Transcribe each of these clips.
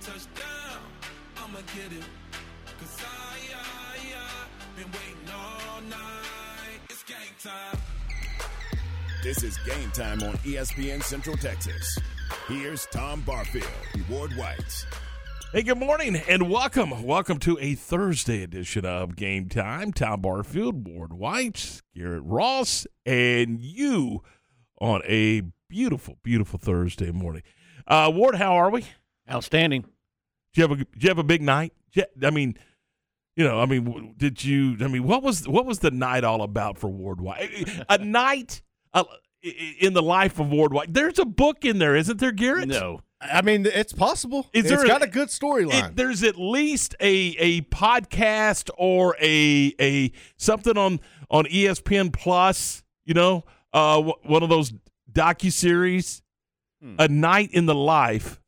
touchdown, I'ma get it. Cause I, I, I, been waiting all night. It's game time. This is game time on ESPN Central Texas. Here's Tom Barfield Ward White. Hey, good morning and welcome. Welcome to a Thursday edition of Game Time. Tom Barfield, Ward White, Garrett Ross, and you on a beautiful, beautiful Thursday morning. Uh, Ward, how are we? Outstanding. Did you have a did you have a big night? You- I mean, you know, I mean, did you? I mean, what was what was the night all about for Ward White? A night uh, i- i- in the life of Ward White. There's a book in there, isn't there, Garrett? No. I mean, it's possible. Is It's there got a good storyline. There's at least a a podcast or a a something on on ESPN Plus. You know, uh, w- one of those docu series, Hmm. a night in the life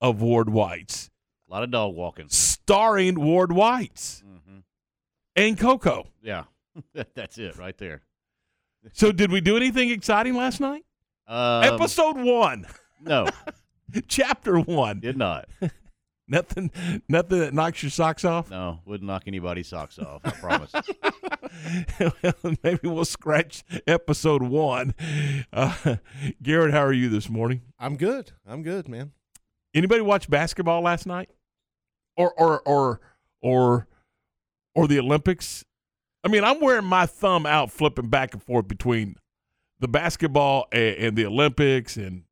of Ward White's, A lot of dog walking. starring Ward White's hmm and Coco. Yeah. That's it right there. So, did we do anything exciting last night? Um, Episode one, No, chapter one. did not. Nothing, nothing that knocks your socks off. No, wouldn't knock anybody's socks off. I promise. Maybe we'll scratch episode one. Uh, Garrett, how are you this morning? I'm good. I'm good, man. Anybody watch basketball last night, or or or or or the Olympics? I mean, I'm wearing my thumb out, flipping back and forth between the basketball and, and the Olympics, and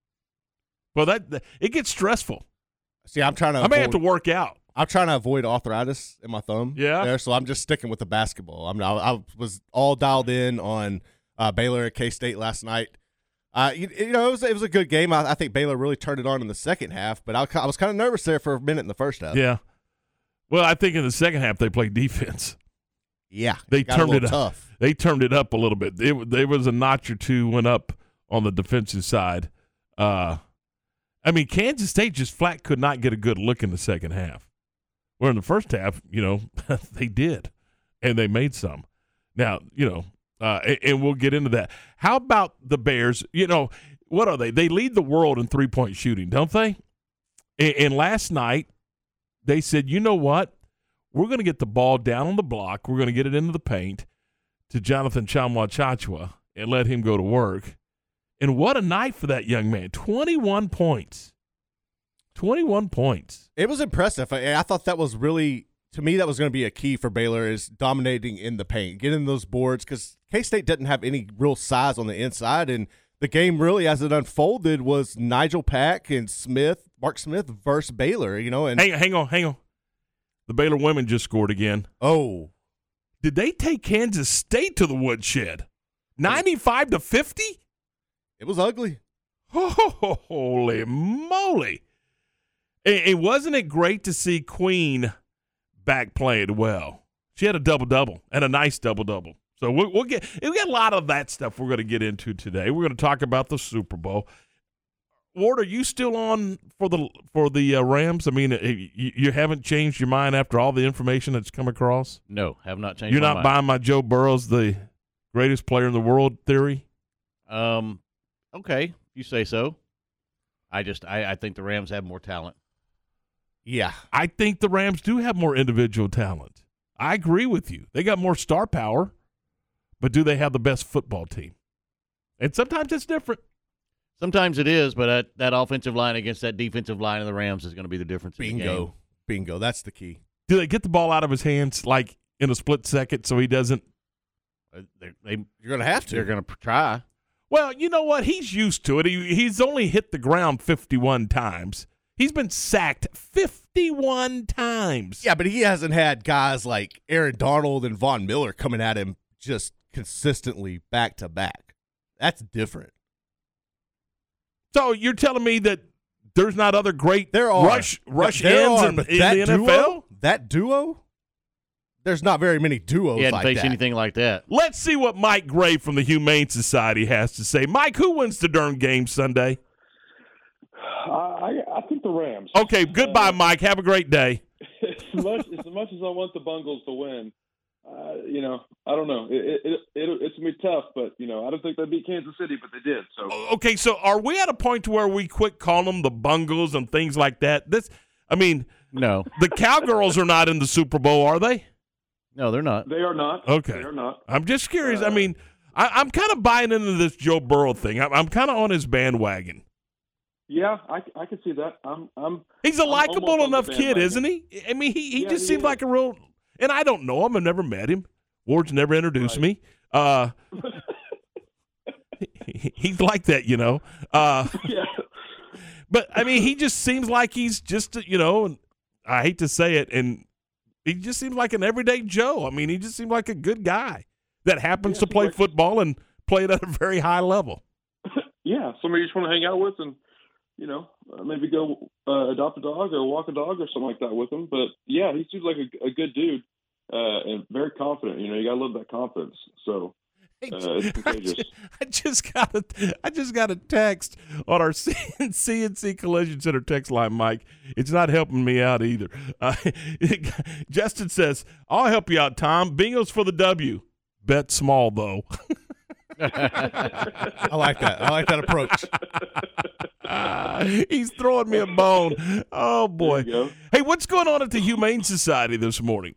well, that, that- it gets stressful. See, I'm trying to. I may have to work out. I'm trying to avoid arthritis in my thumb. Yeah? There, so I'm just sticking with the basketball. I'm. I, I was all dialed in on uh, Baylor at K State last night. Uh, you, you know, it was it was a good game. I, I think Baylor really turned it on in the second half, but I, I was kind of nervous there for a minute in the first half. Yeah. Well, I think in the second half they played defense. yeah. They turned it up. tough. they turned it up a little bit. It, there was a notch or two went up on the defensive side. Uh, I mean, Kansas State just flat could not get a good look in the second half. Where in the first half, you know, they did, and they made some. Now, you know, uh, and, and we'll get into that. How about the Bears? You know, what are they? They lead the world in three point shooting, don't they? And, and last night, they said, you know what? We're going to get the ball down on the block. We're going to get it into the paint to Jonathan Tchamwa Tchatchoua and let him go to work. And what a night for that young man. 21 points. 21 points. It was impressive. I, I thought that was really to me that was going to be a key for Baylor is dominating in the paint, getting those boards because K State doesn't have any real size on the inside, and the game really as it unfolded was Nigel Pack and Smith, Mark Smith versus Baylor. You know, and Hang, hang on, hang on. The Baylor women just scored again. oh, Did they take Kansas State to the woodshed? 95 to 50? it was ugly. Holy moly. And, and wasn't it great to see Queen back playing well? She had a double double and a nice double double. So we'll, we'll get we got a lot of that stuff we're going to get into today. We're going to talk about the Super Bowl. Ward, are you still on for the for the uh, Rams? I mean, uh, you, you haven't changed your mind after all the information that's come across. No, have not changed. You're not mind. buying my Joe Burrow's the greatest player in the world theory. Um, okay, you say so. I just I, I think the Rams have more talent. Yeah, I think the Rams do have more individual talent. I agree with you. They got more star power, but do they have the best football team? And sometimes it's different. Sometimes it is, but that, that offensive line against that defensive line of the Rams is going to be the difference. in the game. bingo, bingo. That's the key. Do they get the ball out of his hands like in a split second so he doesn't? Uh, They, they You're gonna have to. they're going to try. Well, you know what? He's used to it. He, he's only hit the ground 51 times. He's been sacked 51 times. Yeah, but he hasn't had guys like Aaron Donald and Von Miller coming at him just consistently back to back. That's different. So you're telling me that there's not other great There are rush rush there ends are, in, but in that the duo, NFL? That duo, there's not very many duos He hadn't like faced that. anything like that. Let's see what Mike Gray from the Humane Society has to say. Mike, who wins the darn game Sunday? I, I I think the Rams. Okay, goodbye, uh, Mike. Have a great day. as much as much as I want the Bungles to win, uh, you know, I don't know. It, it, it, it's gonna be tough, but you know, I don't think they beat Kansas City, but they did. So Okay, so are we at a point to where we quit calling them the bungles and things like that? This, I mean, No, the Cowgirls are not in the Super Bowl, are they? no, they're not. They are not. Okay. They are not. I'm just curious. I Uh, mean, I, I'm kind of buying into this Joe Burrow thing. I'm, I'm kind of on his bandwagon. Yeah, I, I can see that. I'm I'm He's a I'm almost likable enough kid, isn't he? I mean, he, he Yeah, just he seems is. like a real. And I don't know him. I've never met him. Ward's never introduced Right. me. Uh, he- he's like that, you know. Uh, yeah. but I mean, he just seems like he's just, you know, and I hate to say it, and he just seems like an everyday Joe. I mean, he just seems like a good guy that happens Yeah, to play football and play it at a very high level. yeah, somebody you just want to hang out with and you know maybe go uh, adopt a dog or walk a dog or something like that with him. But yeah, he seems like a, a good dude uh, and very confident. You know, you got to love that confidence. So uh, it's contagious. I just got a, I just got a text on our CNC Collision Center text line, Mike. It's not helping me out either. Uh, Justin says, "I'll help you out, Tom. Bengals for the W. Bet small though." I like that. I like that approach. Ah, He's throwing me a bone. Oh boy. There you go. Hey, what's going on at the Humane Society this morning?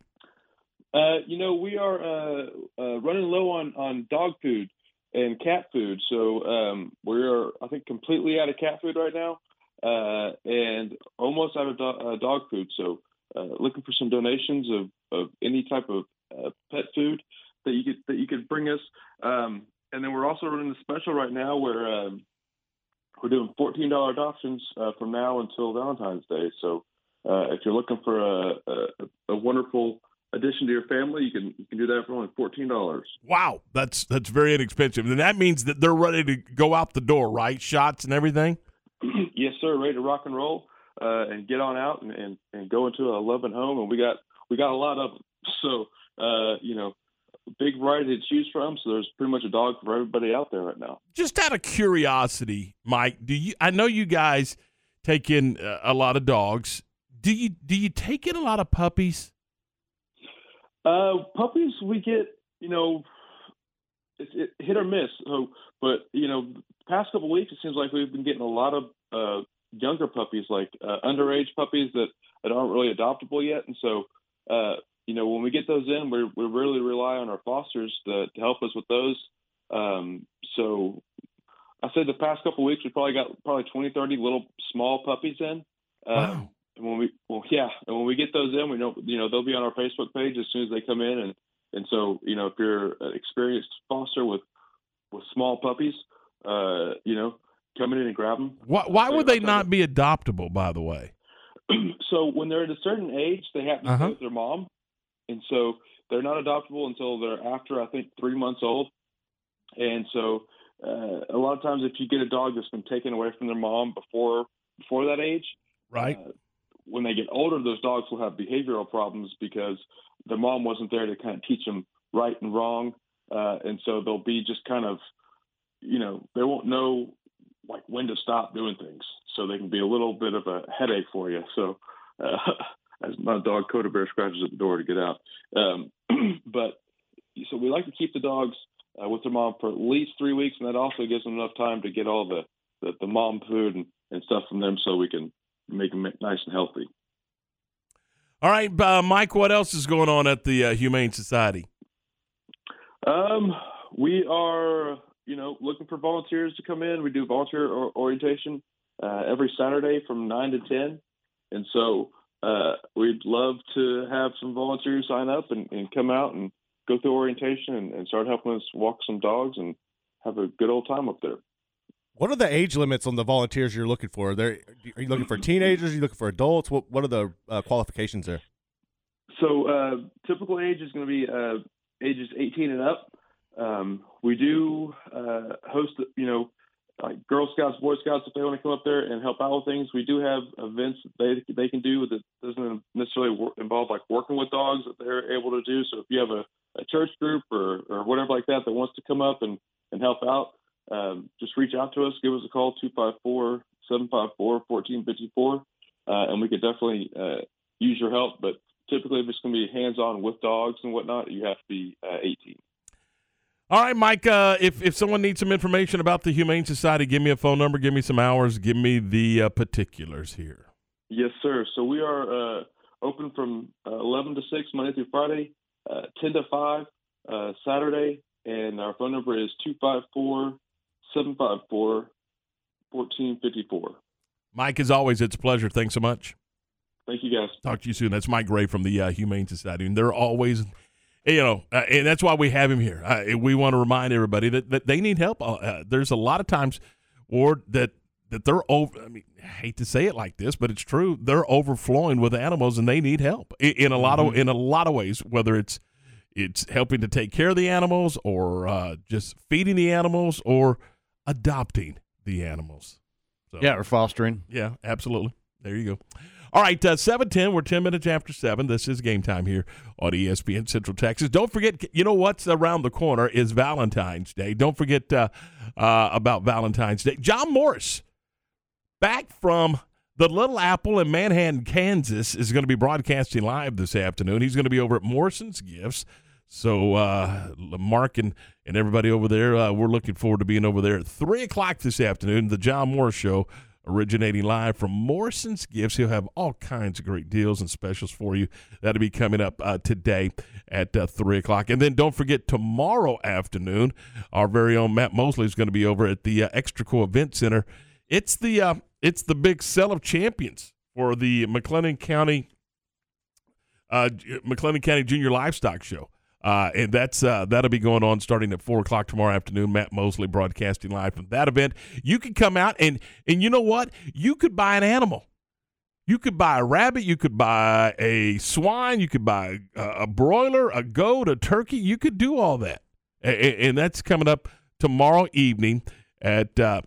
Uh, you know, we are uh, uh, running low on, on dog food and cat food. So um, we are, I think, completely out of cat food right now uh, and almost out of do- uh, dog food. So uh, looking for some donations of, of any type of uh, pet food that you could that you could bring us. Um, and then we're also running a special right now where um, we're doing fourteen dollar adoptions uh, from now until Valentine's Day. So uh, if you're looking for a, a, a wonderful addition to your family, you can you can do that for only fourteen dollars. Wow, that's that's very inexpensive, and that means that they're ready to go out the door, right? Shots and everything. yes, sir. Ready to rock and roll uh, and get on out and, and, and go into a loving home. And we got we got a lot of them. So uh, you know, big variety to choose from. So there's pretty much a dog for everybody out there right now. Just out of curiosity, Mike, do you? I know you guys take in uh, a lot of dogs. Do you? Do you take in a lot of puppies? Uh, puppies, we get you know, it's it, hit or miss. So, but you know, past couple weeks, it seems like we've been getting a lot of uh, younger puppies, like uh, underage puppies that, that aren't really adoptable yet. And so, uh, you know, when we get those in, we we really rely on our fosters to, to help us with those. Um, so, I said the past couple weeks, we probably got probably 20, 30 little small puppies in. Um, Wow. and when we well yeah and when we get those in we know you know they'll be on our facebook page as soon as they come in and and so you know if you're an experienced foster with with small puppies uh you know coming in and grab them Why, why would they not be adoptable? By the way, so when they're at a certain age they have to Uh-huh. stay with their mom and so they're not adoptable until they're after i think three months old and so uh, a lot of times if you get a dog that's been taken away from their mom before before that age right? uh, when they get older, those dogs will have behavioral problems because their mom wasn't there to kind of teach them right and wrong, uh, and so they'll be just kind of, you know, they won't know like when to stop doing things, so they can be a little bit of a headache for you. So, uh, as my dog Coda Bear scratches at the door to get out, um, but so we like to keep the dogs uh, with their mom for at least three weeks, and that also gives them enough time to get all the the, the mom food and, and stuff from them, so we can make them nice and healthy. All right, uh, Mike. What else is going on at the uh, Humane Society? Um, we are, you know, looking for volunteers to come in. We do volunteer or- orientation uh, every Saturday from nine to ten, and so uh, we'd love to have some volunteers sign up and, and come out and go through orientation and, and start helping us walk some dogs and have a good old time up there. What are the age limits on the volunteers you're looking for? Are, there, are you looking for teenagers? Are you looking for adults? What What are the uh, qualifications there? So uh, typical age is going to be uh, ages 18 and up. Um, we do uh, host, you know, like Girl Scouts, Boy Scouts, if they want to come up there and help out with things. We do have events that they they can do that doesn't necessarily wor- involve like working with dogs that they're able to do. So if you have a, a church group or, or whatever like that that wants to come up and, and help out, um, just reach out to us. Give us a call 254 754 1454 and we could definitely uh, use your help. But typically, if it's going to be hands on with dogs and whatnot, you have to be uh, 18. All right, Mike. Uh, if if someone needs some information about the Humane Society, give me a phone number, give me some hours, give me the uh, particulars here. Yes, sir. So we are uh, open from uh, 11 to 6 Monday through Friday, uh, 10 to 5 uh, Saturday, and our phone number is 254 754 1454. Mike, as always, it's a pleasure. Thanks so much. Thank you, guys. Talk to you soon. That's Mike Gray from the uh, Humane Society, and they're always, you know, uh, and that's why we have him here. Uh, we want to remind everybody that, that they need help. Uh, uh, there's a lot of times, Ward, that that they're over. I mean, I hate to say it like this, but it's true. They're overflowing with animals, and they need help in, in a lot of Mm-hmm. in a lot of ways. Whether it's it's helping to take care of the animals, or uh, just feeding the animals, or adopting the animals. So, Yeah, or fostering. yeah, absolutely. There you go. All right, uh, 710. We're 10 minutes after 7. This is game time here on ESPN Central Texas. Don't forget, you know what's around the corner is Valentine's Day. Don't forget uh, uh, about Valentine's Day. John Morris, back from the Little Apple in Manhattan, Kansas, is going to be broadcasting live this afternoon. He's going to be over at Morrison's Gifts. So, uh, Mark and, and everybody over there, uh, we're looking forward to being over there at 3 o'clock this afternoon. The John Morris Show originating live from Morrison's Gifts. He'll have all kinds of great deals and specials for you. That'll be coming up uh, today at uh, 3 o'clock. And then don't forget, tomorrow afternoon, our very own Matt Mosley is going to be over at the uh, Event Center. It's the uh, it's the big sell of champions for the McLennan County uh, McLennan County Junior Livestock Show. Uh, and that's uh, that'll be going on starting at four o'clock tomorrow afternoon. Matt Mosley broadcasting live from that event. You can come out and and you know what? You could buy an animal. You could buy a rabbit. You could buy a swine. You could buy a, a broiler, a goat, a turkey. You could do all that, A- a- and that's coming up tomorrow evening at uh,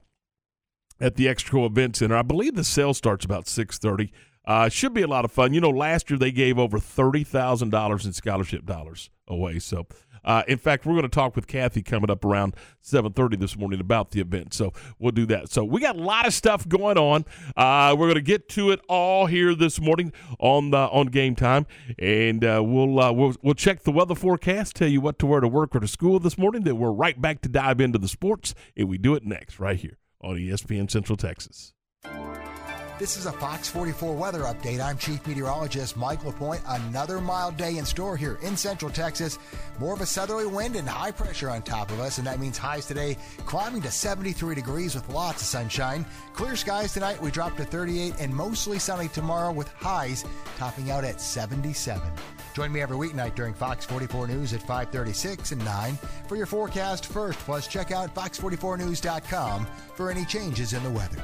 at the Extraco Event Center. I believe the sale starts about six thirty. Uh, should be a lot of fun. You know, last year they gave over thirty thousand dollars in scholarship dollars away. So, uh, in fact, we're going to talk with Kathy coming up around seven thirty this morning about the event. So we'll do that. So we got a lot of stuff going on. Uh, we're going to get to it all here this morning on the, on game time, and uh, we'll uh, we'll we'll check the weather forecast, tell you what to wear to work or to school this morning. Then we're right back to dive into the sports, and we do it next right here on ESPN Central Texas. This is a Fox 44 weather update. I'm Chief Meteorologist Mike LaPointe. Another mild day in store here in Central Texas. More of a southerly wind and high pressure on top of us, and that means highs today climbing to 73 degrees with lots of sunshine. Clear skies tonight, we drop to 38, and mostly sunny tomorrow with highs topping out at 77. Join me every weeknight during Fox 44 News at 536 and 9 for your forecast first. Plus, check out fox44news.com for any changes in the weather.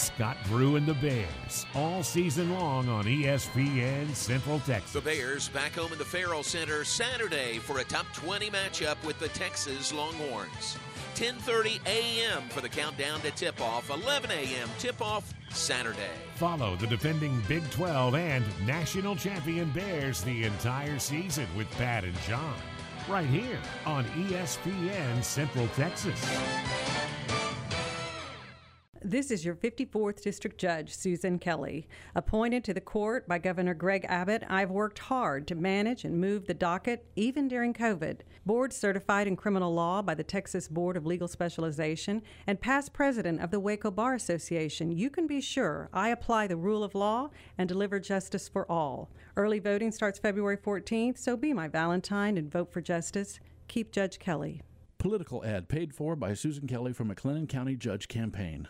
Scott Drew and the Bears all season long on ESPN Central Texas. The Bears back home in the Farrell Center Saturday for a top 20 matchup with the Texas Longhorns. 10:30 a.m. for the countdown to tip-off. 11 a.m. tip-off Saturday. Follow the defending Big 12 and national champion Bears the entire season with Pat and John. Right here on ESPN Central Texas. This is your 54th District Judge, Susan Kelly. Appointed to the court by Governor Greg Abbott, I've worked hard to manage and move the docket, even during COVID. Board certified in criminal law by the Texas Board of Legal Specialization and past president of the Waco Bar Association, you can be sure I apply the rule of law and deliver justice for all. Early voting starts February 14th, so be my Valentine and vote for justice. Keep Judge Kelly. Political ad paid for by Susan Kelly from McLennan County Judge Campaign.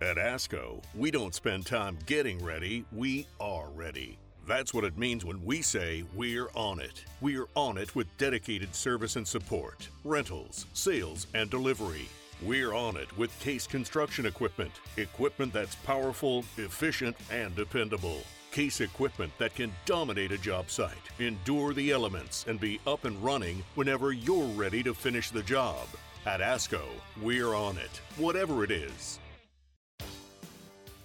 At ASCO, we don't spend time getting ready, we are ready. That's what it means when we say we're on it. We're on it with dedicated service and support, rentals, sales, and delivery. We're on it with Case Construction Equipment, equipment that's powerful, efficient, and dependable. Case equipment that can dominate a job site, endure the elements, and be up and running whenever you're ready to finish the job. At ASCO, we're on it, whatever it is.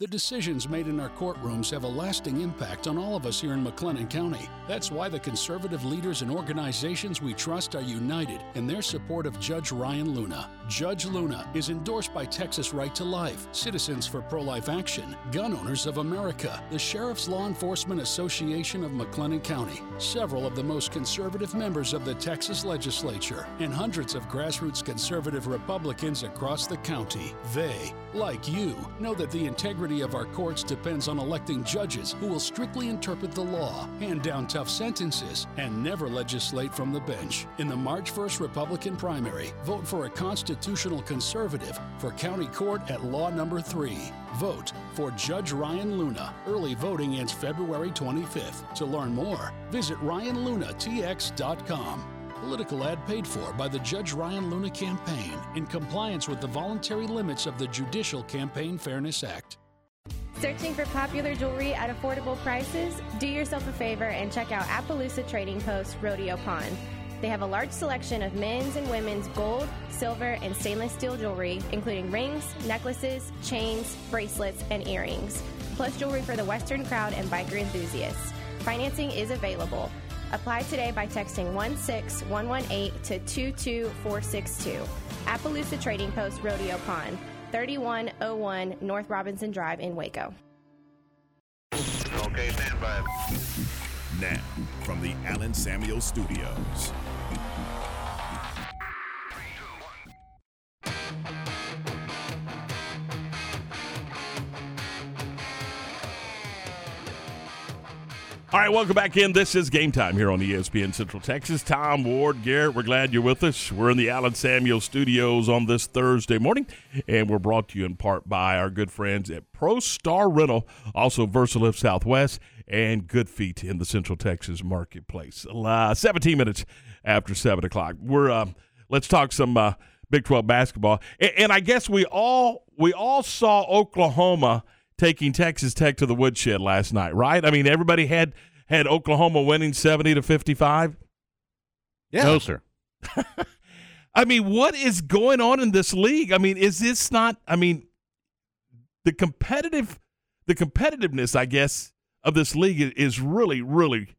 The decisions made in our courtrooms have a lasting impact on all of us here in McLennan County. That's why the conservative leaders and organizations we trust are united in their support of Judge Ryan Luna. Judge Luna is endorsed by Texas Right to Life, Citizens for Pro Life Action, Gun Owners of America, the Sheriff's Law Enforcement Association of McLennan County, several of the most conservative members of the Texas legislature, and hundreds of grassroots conservative Republicans across the county. They, like you, know that the integrity of our courts depends on electing judges who will strictly interpret the law, hand down tough sentences, and never legislate from the bench. In the March 1st Republican primary, vote for a constitutional conservative for county court at law number 3. Vote for Judge Ryan Luna. Early voting ends February 25th. To learn more, visit ryanlunatx.com. Political ad paid for by the Judge Ryan Luna campaign in compliance with the voluntary limits of the Judicial Campaign Fairness Act. Searching for popular jewelry at affordable prices? Do yourself a favor and check out Appaloosa Trading Post Rodeo Pawn. They have a large selection of men's and women's gold, silver, and stainless steel jewelry, including rings, necklaces, chains, bracelets, and earrings, plus jewelry for the Western crowd and biker enthusiasts. Financing is available. Apply today by texting 16118 to 22462. Appaloosa Trading Post Rodeo Pawn, 3101 North Robinson Drive in Waco. Okay, stand by. Now, from the Allen Samuel Studios. All right, welcome back in. This is game time here on ESPN Central Texas. Tom Ward, Garrett, we're glad you're with us. We're in the Allen Samuel Studios on this Thursday morning, and we're brought to you in part by our good friends at Pro Star Rental, also VersaLift Southwest, and Good Feet in the Central Texas Marketplace. Uh, 17 minutes after 7 o'clock. We're uh, let's talk some uh, Big 12 basketball, and, and I guess we all we all saw Oklahoma taking Texas Tech to the woodshed last night, right? I mean, everybody had had Oklahoma winning 70 to 55. Yeah. No, sir. I mean, what is going on in this league? I mean, is this not I mean, the competitive the competitiveness, I guess, of this league is really really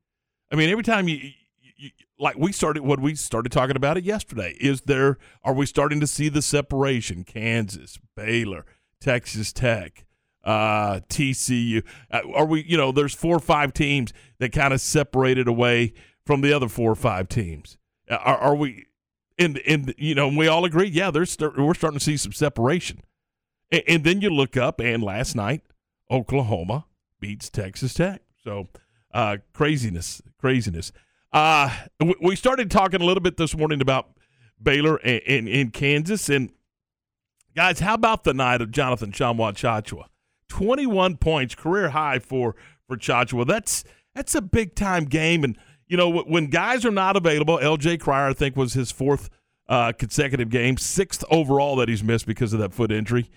I mean, every time you, you like we started what we started talking about it yesterday is there are we starting to see the separation Kansas, Baylor, Texas Tech, uh, TCU. Uh, are we, you know, there's four or five teams that kind of separated away from the other four or five teams. Uh, are, are we, in, in, you know, we all agree, yeah, there's we're starting to see some separation. And, and, then you look up, and last night, Oklahoma beats Texas Tech. So, uh, craziness, craziness. Uh, we started talking a little bit this morning about Baylor and, and, and Kansas. And, guys, how about the night of Jonathan Tchamwa Tchatchoua? 21 points, career high for for Tchatchoua. That's that's a big time game, and you know when guys are not available. L.J. Cryer, I think, was his fourth uh, consecutive game, sixth overall that he's missed because of that foot injury.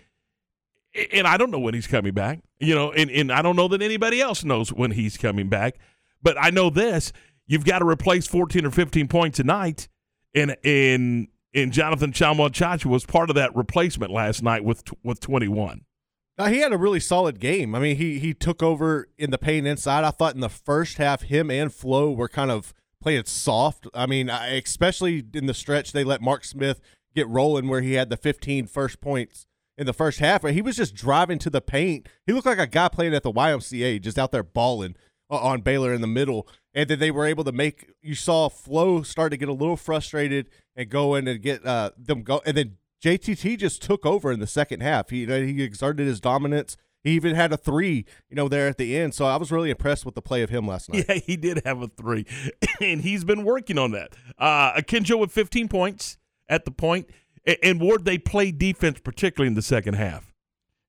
And I don't know when he's coming back. You know, and, and I don't know that anybody else knows when he's coming back. But I know this: you've got to replace 14 or 15 points tonight, and and and Jonathan Tchatchoua was part of that replacement last night with with 21. He had a really solid game. I mean, he he took over in the paint inside. I thought in the first half, him and Flo were kind of playing soft. I mean, I, especially in the stretch, they let Mark Smith get rolling where he had the 15 first points in the first half. He was just driving to the paint. He looked like a guy playing at the YMCA, just out there balling on Baylor in the middle. And then they were able to make. You saw Flo start to get a little frustrated and go in and get uh, them go, and then JTT just took over in the second half. He he exerted his dominance. He even had a three, you know, there at the end. So I was really impressed with the play of him last night. Yeah, he did have a three, and he's been working on that. Uh, Akinjo with 15 points at the point, and Ward they played defense particularly in the second half.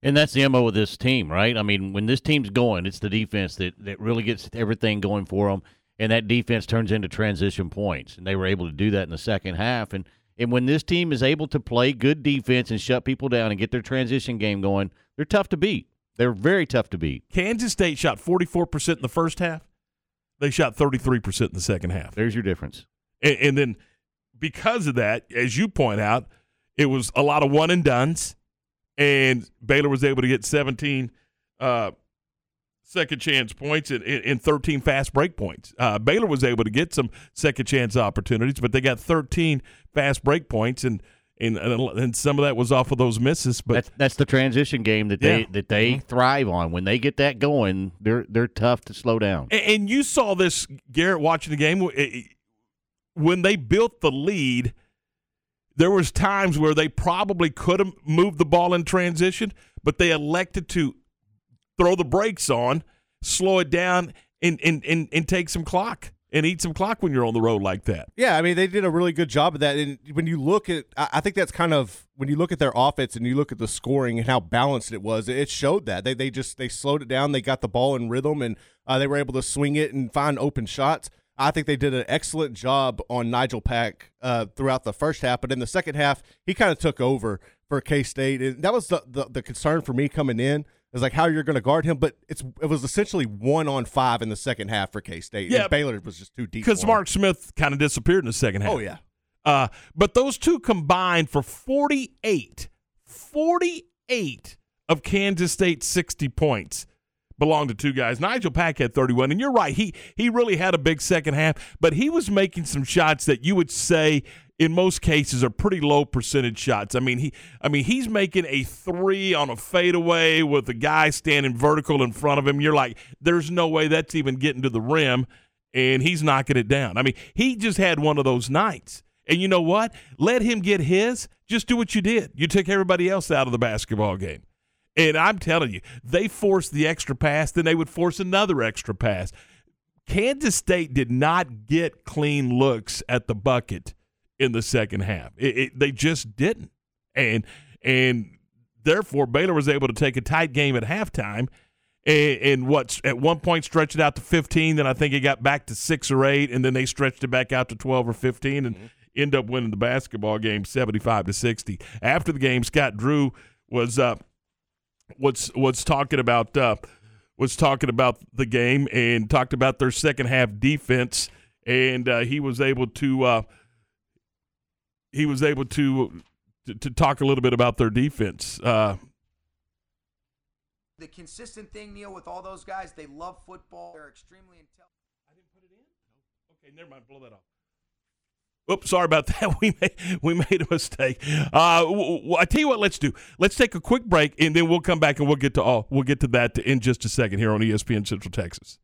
And that's the mo of this team, right? I mean, when this team's going, it's the defense that that really gets everything going for them, and that defense turns into transition points. And they were able to do that in the second half, and and when this team is able to play good defense and shut people down and get their transition game going, they're tough to beat. They're very tough to beat. Kansas State shot 44% in the first half. They shot 33% in the second half. There's your difference. And, and then because of that, as you point out, it was a lot of one and dones, and Baylor was able to get 17 uh, second chance points and, and 13 fast break points. Uh, Baylor was able to get some second chance opportunities, but they got 13 fast break points and. And, and some of that was off of those misses, but that's, that's the transition game that they Yeah. that they Mhm. thrive on. When they get that going, they're they're tough to slow down. And, and you saw this, Garrett, watching the game. eh, When they built the lead, there was times where they probably could have moved the ball in transition, but they elected to throw the brakes on, slow it down, and and and, and take some clock and eat some clock when you're on the road like that. Yeah, I mean they did a really good job of that. And when you look at, I think that's kind of when you look at their offense and you look at the scoring and how balanced it was, it showed that they they just they slowed it down. They got the ball in rhythm and uh, they were able to swing it and find open shots. I think they did an excellent job on Nigel Pack uh, throughout the first half, but in the second half, he kind of took over for K State, and that was the, the the concern for me coming in. Is like how you're going to guard him, but it's it was essentially one on five in the second half for K State. Yeah, Baylor was just too deep because. Mark Smith kind of disappeared in the second half. Oh, yeah. Uh, but those two combined for 48, 48 of Kansas State's 60 points belonged to two guys. Nigel Pack had 31, and you're right. He he really had a big second half, but he was making some shots that you would say in most cases are pretty low percentage shots. I mean, he I mean, he's making a 3 on a fadeaway with a guy standing vertical in front of him. You're like, there's no way that's even getting to the rim and he's knocking it down. I mean, he just had one of those nights. And you know what? Let him get his. Just do what you did. You took everybody else out of the basketball game. And I'm telling you, they forced the extra pass, then they would force another extra pass. Kansas State did not get clean looks at the bucket in the second half. It, it, they just didn't, and and therefore Baylor was able to take a tight game at halftime, and, and what at one point stretched it out to 15. Then I think it got back to six or eight, and then they stretched it back out to 12 or 15, and end up winning the basketball game 75 to 60. After the game, Scott Drew was uh, was was talking about uh, was talking about the game and talked about their second half defense, and uh, he was able to uh, he was able to, to to talk a little bit about their defense. Uh, The consistent thing, Neil, with all those guys, they love football. They're extremely intelligent. I didn't put it in. Okay, never mind. Blow that off. Oops, sorry about that. We made we made a mistake. Uh, I tell you what, let's do. Let's take a quick break, and then we'll come back and we'll get to all. We'll get to that in just a second here on ESPN Central Texas.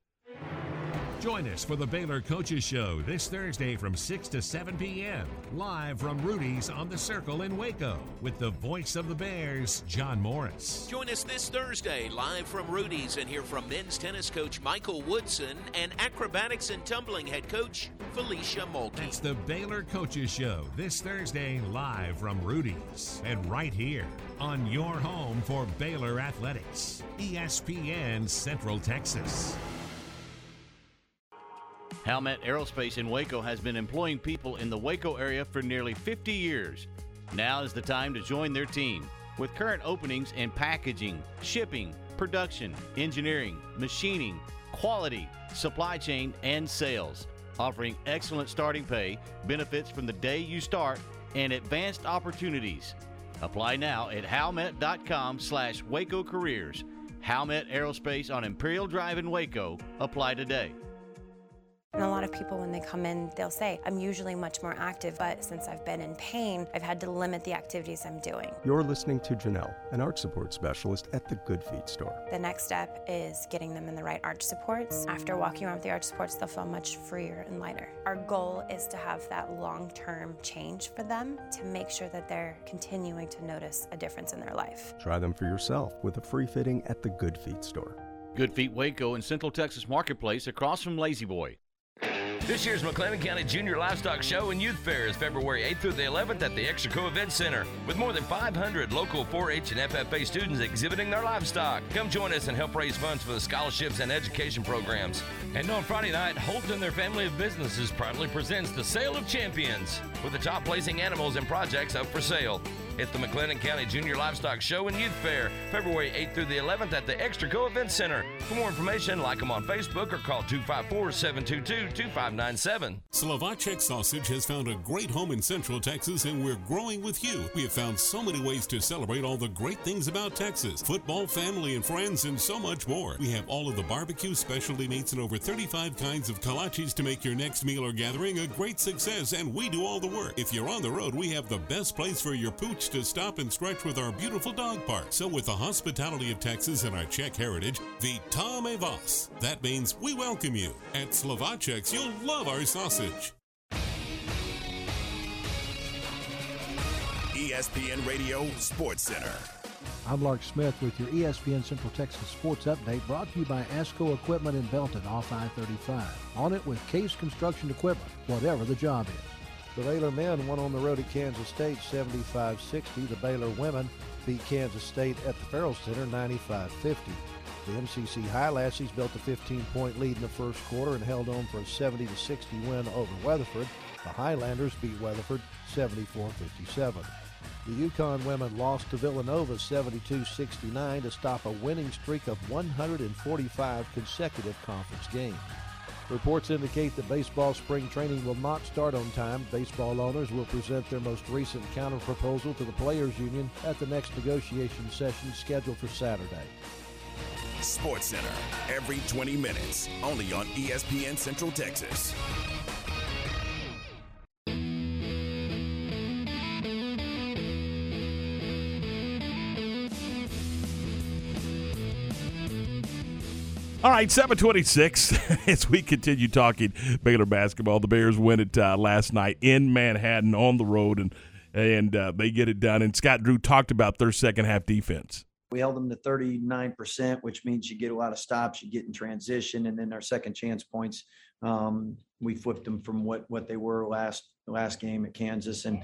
Join us for the Baylor Coaches Show this Thursday from 6 to 7 p.m. Live from Rudy's on the Circle in Waco with the voice of the Bears, John Morris. Join us this Thursday live from Rudy's and hear from men's tennis coach Michael Woodson and acrobatics and tumbling head coach Felicia Mulkey. It's the Baylor Coaches Show this Thursday live from Rudy's and right here on your home for Baylor Athletics, ESPN Central Texas. Halmet Aerospace in Waco has been employing people in the Waco area for nearly 50 years. Now is the time to join their team. With current openings in packaging, shipping, production, engineering, machining, quality, supply chain, and sales, offering excellent starting pay, benefits from the day you start, and advanced opportunities. Apply now at halmet.com slash Waco Careers. Halmet Aerospace on Imperial Drive in Waco. Apply today. And a lot of people, when they come in, they'll say, I'm usually much more active, but since I've been in pain, I've had to limit the activities I'm doing. You're listening to Janelle, an arch support specialist at the Good Feet store. The next step is getting them in the right arch supports. After walking around with the arch supports, they'll feel much freer and lighter. Our goal is to have that long term change for them to make sure that they're continuing to notice a difference in their life. Try them for yourself with a free fitting at the Good Feet store. Good Feet Waco in Central Texas Marketplace across from La-Z-Boy. This year's McLennan County Junior Livestock Show and Youth Fair is February 8th through the 11th at the Extraco Event Center, with more than 500 local 4-H and FFA students exhibiting their livestock. Come join us and help raise funds for the scholarships and education programs. And on Friday night, Holt and their family of businesses proudly presents the Sale of Champions, with the top placing animals and projects up for sale. It's the McLennan County Junior Livestock Show and Youth Fair, February 8th through the 11th at the Extraco Event Center. For more information, like them on Facebook or call 254 722 2597. Slovacek Sausage has found a great home in Central Texas, and we're growing with you. We have found so many ways to celebrate all the great things about Texas football, family, and friends, and so much more. We have all of the barbecue specialty meats and over 35 kinds of kolaches to make your next meal or gathering a great success, and we do all the work. If you're on the road, we have the best place for your pooch to stop and stretch with our beautiful dog park. So, with the hospitality of Texas and our Czech heritage, Vitame Vas. That means we welcome you. At Slovacek's, you'll love our sausage. ESPN Radio Sports Center. I'm Lark Smith with your ESPN Central Texas Sports Update brought to you by ASCO Equipment in Belton off I-35. On it with Case Construction Equipment, whatever the job is. The Baylor men won on the road at Kansas State 75-60. The Baylor women beat Kansas State at the Farrell Center 95-50. The MCC Highlassies built a 15-point lead in the first quarter and held on for a 70-60 win over Weatherford. The Highlanders beat Weatherford 74-57. The UConn women lost to Villanova 72-69 to stop a winning streak of 145 consecutive conference games. Reports indicate that baseball spring training will not start on time. Baseball owners will present their most recent counterproposal to the Players Union at the next negotiation session scheduled for Saturday. Sports Center, every 20 minutes, only on ESPN Central Texas. All right, 726 as we continue talking Baylor basketball. The Bears win it uh, last night in Manhattan on the road, and and uh, they get it done. And Scott Drew talked about their second half defense. We held them to 39%, which means you get a lot of stops, you get in transition, and then our second chance points, um, we flipped them from what what they were last last game at Kansas. And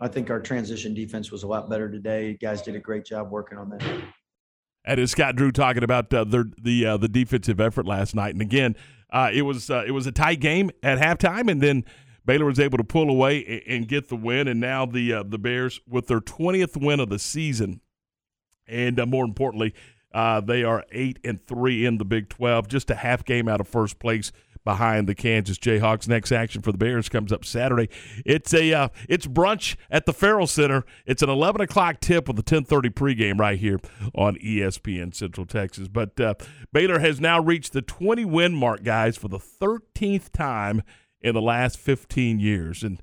I think our transition defense was a lot better today. You guys did a great job working on that. And is Scott Drew talking about uh, their, the uh, the defensive effort last night? And again, uh, it was uh, it was a tight game at halftime, and then Baylor was able to pull away and, and get the win. And now the uh, the Bears with their twentieth win of the season, and uh, more importantly, they are eight and three in the Big Twelve, just a half game out of first place behind the Kansas Jayhawks. Next action for the Bears comes up Saturday. It's a uh, it's brunch at the Farrell Center. It's an eleven o'clock tip with a ten thirty pregame right here on ESPN Central Texas. But uh, Baylor has now reached the twenty win mark, guys, for the thirteenth time in the last fifteen years, and.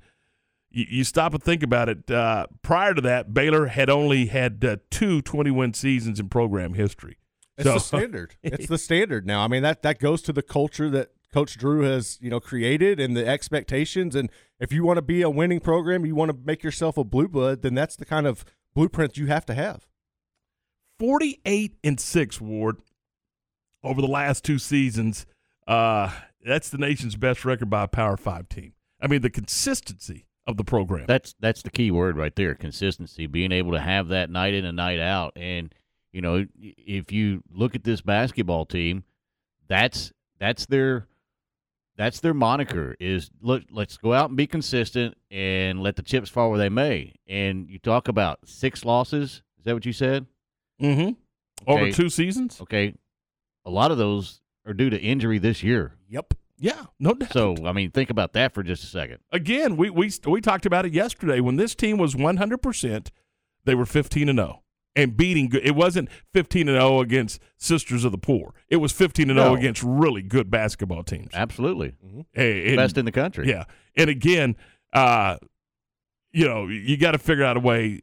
You, you stop and think about it. Uh, prior to that, Baylor had only had uh, two 20 win seasons in program history. It's the standard. It's the standard now. I mean that that goes to the culture that Coach Drew has you know created and the expectations. And if you want to be a winning program, you want to make yourself a blue blood, then that's the kind of blueprint you have to have. Forty-eight and six, Ward, over the last two seasons. Uh, that's the nation's best record by a Power Five team. I mean, the consistency of the program. That's that's the key word right there, consistency. Being able to have that night in and night out, and you know, if you look at this basketball team, that's that's their that's their moniker is look let's go out and be consistent and let the chips fall where they may. And you talk about six losses. Is that what you said? Mm-hmm. Over two seasons. Okay. A lot of those are due to injury this year. Yep. Yeah, no doubt. So, I mean, think about that for just a second. Again, we we we talked about it yesterday when this team was 100%, they were 15 and 0 and beating good. It wasn't 15 and 0 against Sisters of the Poor. It was 15 and 0 against really good basketball teams. Absolutely. And- and- Best in the country. Yeah. And again, uh you know, you got to figure out a way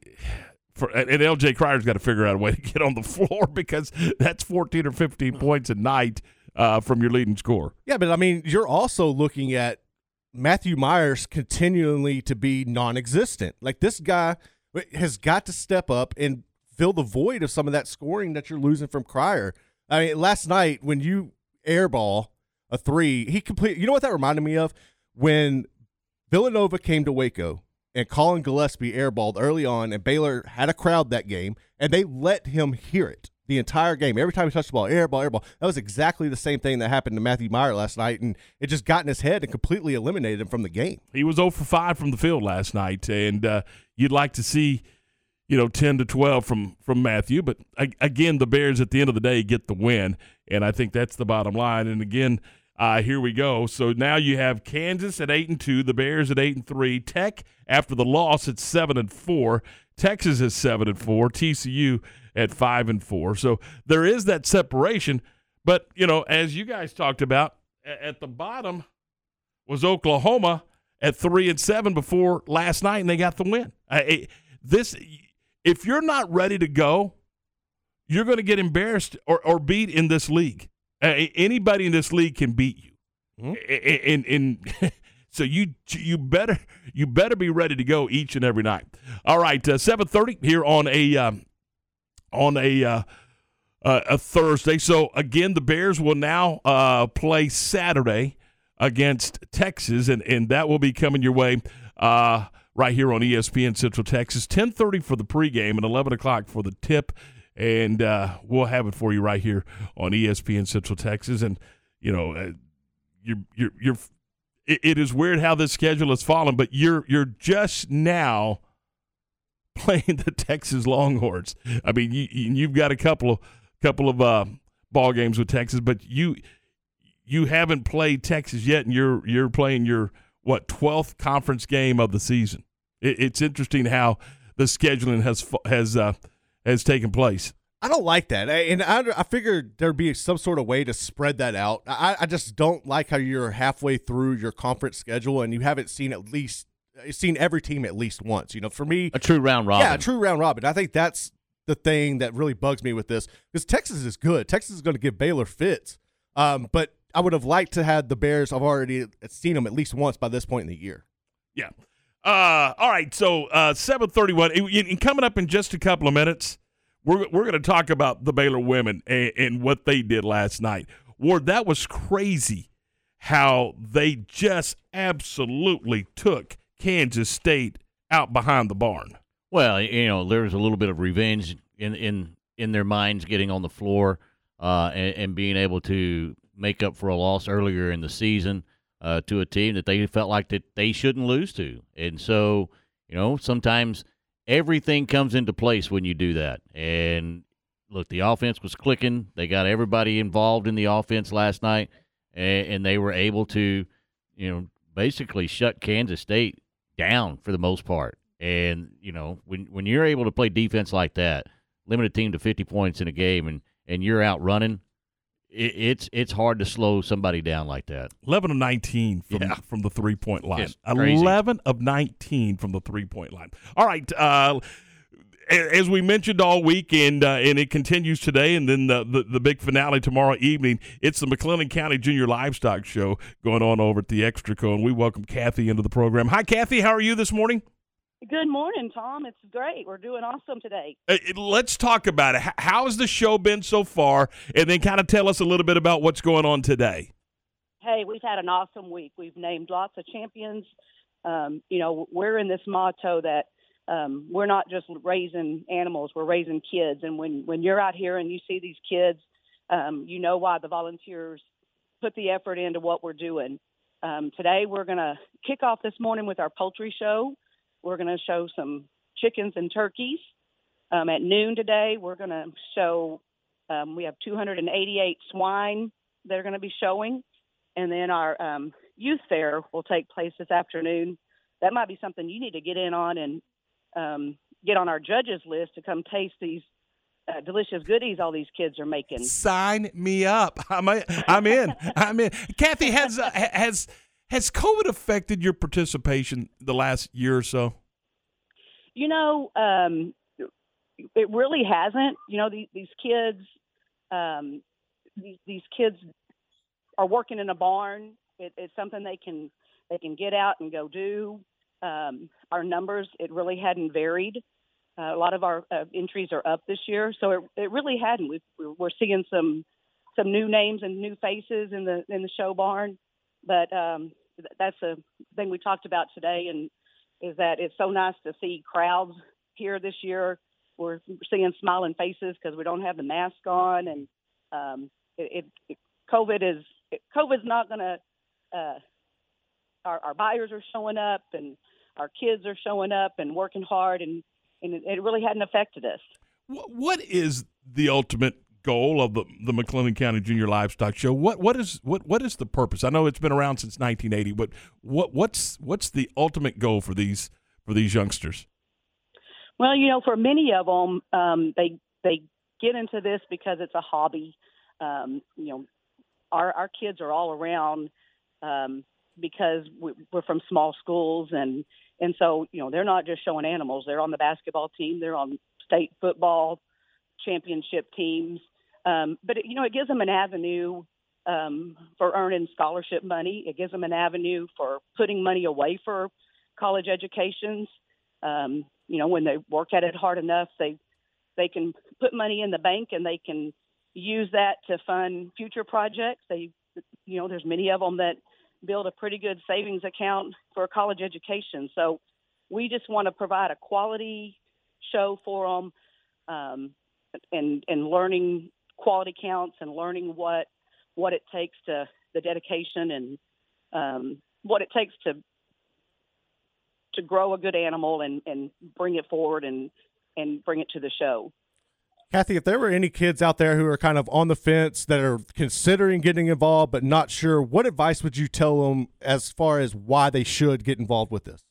for and LJ Cryer's got to figure out a way to get on the floor because that's 14 or 15 points a night uh, from your leading scorer. Yeah, but I mean, you're also looking at Matthew Myers continually to be non-existent. Like this guy has got to step up and fill the void of some of that scoring that you're losing from Cryer. I mean, last night when you airball a three, he complete. You know what that reminded me of when Villanova came to Waco and Collin Gillespie airballed early on, and Baylor had a crowd that game, and they let him hear it the entire game. Every time he touched the ball, airball, airball. That was exactly the same thing that happened to Matthew Mayer last night, and it just got in his head and completely eliminated him from the game. He was 0 for 5 from the field last night, and uh, you'd like to see, you know, 10 to 12 from from Matthew. But again, the Bears at the end of the day get the win, and I think that's the bottom line. And again, uh, here we go. So now you have Kansas at eight and two, the Bears at eight and three, Tech after the loss at seven and four, Texas at seven and four, TCU at five and four. So there is that separation. But you know, as you guys talked about, at the bottom was Oklahoma at three and seven before last night, and they got the win. this, if you're not ready to go, you're going to get embarrassed or, or beat in this league. Uh, anybody in this league can beat you, mm-hmm. and, and so you you better you better be ready to go each and every night. All right, uh, seven thirty here on a um, on a uh, uh, a Thursday. So again, the Bears will now uh, play Saturday against Texas, and and that will be coming your way. Right here on ESPN Central Texas, 10:30 for the pregame and 11 o'clock for the tip and uh, we'll have it for you right here on ESPN Central Texas. And you know, uh, you're you're you're. It, it is weird how this schedule has fallen, but you're you're just now playing the Texas Longhorns. I mean, you you've got a couple of couple of uh, ball games with Texas, but you you haven't played Texas yet, and you're you're playing your what twelfth conference game of the season. It, it's interesting how the scheduling has has uh, has taken place. I don't like that, and I, I figured there'd be some sort of way to spread that out. I, I just don't like how you're halfway through your conference schedule and you haven't seen at least seen every team at least once. You know, for me, a true round robin. Yeah, a true round robin. I think that's the thing that really bugs me with this because Texas is good. Texas is going to give Baylor fits, um, but I would have liked to have the Bears. I've already seen them at least once by this point in the year. Yeah. Uh, all right, so uh, seven thirty-one, and coming up in just a couple of minutes, we're we're going to talk about the Baylor women and, and what they did last night. Ward, that was crazy how they just absolutely took Kansas State out behind the barn. Well, you know, there was a little bit of revenge in in in their minds, getting on the floor uh, and, and, being able to make up for a loss earlier in the season uh, to a team that they felt like that they shouldn't lose to. And so, you know, sometimes everything comes into place when you do that. And look, the offense was clicking. They got everybody involved in the offense last night, and, and they were able to, you know, basically shut Kansas State down for the most part. And you know, when when you're able to play defense like that, limit a team to 50 points in a game, and and you're out running, it, it's it's hard to slow somebody down like that. Eleven of nineteen from yeah. from the three point line. Eleven of nineteen from the three point line. All right. Uh, as we mentioned all week, and uh, and it continues today, and then the, the, the big finale tomorrow evening. It's the McLennan County Junior Livestock Show going on over at the Extraco, and we welcome Kathy into the program. Hi, Kathy. How are you this morning? Good morning, Tom. It's great. We're doing awesome today. Uh, let's talk about it. How has the show been so far? And then kind of tell us a little bit about what's going on today. Hey, we've had an awesome week. We've named lots of champions. Um, you know, we're in this motto that um, we're not just raising animals, we're raising kids. And when, when you're out here and you see these kids, um, you know why the volunteers put the effort into what we're doing. Um, today, we're going to kick off this morning with our poultry show. We're going to show some chickens and turkeys. Um, at noon today, we're going to show, um, we have 288 swine that are going to be showing. And then our um, youth fair will take place this afternoon. That might be something you need to get in on and um, get on our judges list to come taste these uh, delicious goodies all these kids are making. Sign me up. I'm a, I'm in. I'm in. Kathy has uh, has has COVID affected your participation the last year or so? You know, um, it really hasn't. You know, these, these kids, um, these, these kids are working in a barn. It, it's something they can they can get out and go do. Um, our numbers, it really hadn't varied. Uh, a lot of our uh, entries are up this year, so it, it really hadn't. we we're seeing some some new names and new faces in the in the show barn. But um, that's a thing we talked about today, and is that it's so nice to see crowds here this year. We're seeing smiling faces because we don't have the mask on, and um, it, it, COVID is COVID's not going to. Uh, our, our buyers are showing up, and our kids are showing up and working hard, and and it, it really hadn't affected us. What is the ultimate goal of the the McLennan County Junior Livestock Show. What what is what what is the purpose? I know it's been around since 1980, but what what's what's the ultimate goal for these for these youngsters? Well, you know, for many of them, um, they they get into this because it's a hobby. Um, you know, our our kids are all around um, because we, we're from small schools, and and so you know they're not just showing animals. They're on the basketball team. They're on state football championship teams. Um, but it, you know, it gives them an avenue um, for earning scholarship money. It gives them an avenue for putting money away for college educations. Um, you know, when they work at it hard enough, they they can put money in the bank and they can use that to fund future projects. They, you know, there's many of them that build a pretty good savings account for a college education. So we just want to provide a quality show for them, um, and and learning quality counts and learning what what it takes to the dedication and um, what it takes to to grow a good animal and, and bring it forward and, and bring it to the show. Kathy, if there were any kids out there who are kind of on the fence that are considering getting involved but not sure, what advice would you tell them as far as why they should get involved with this?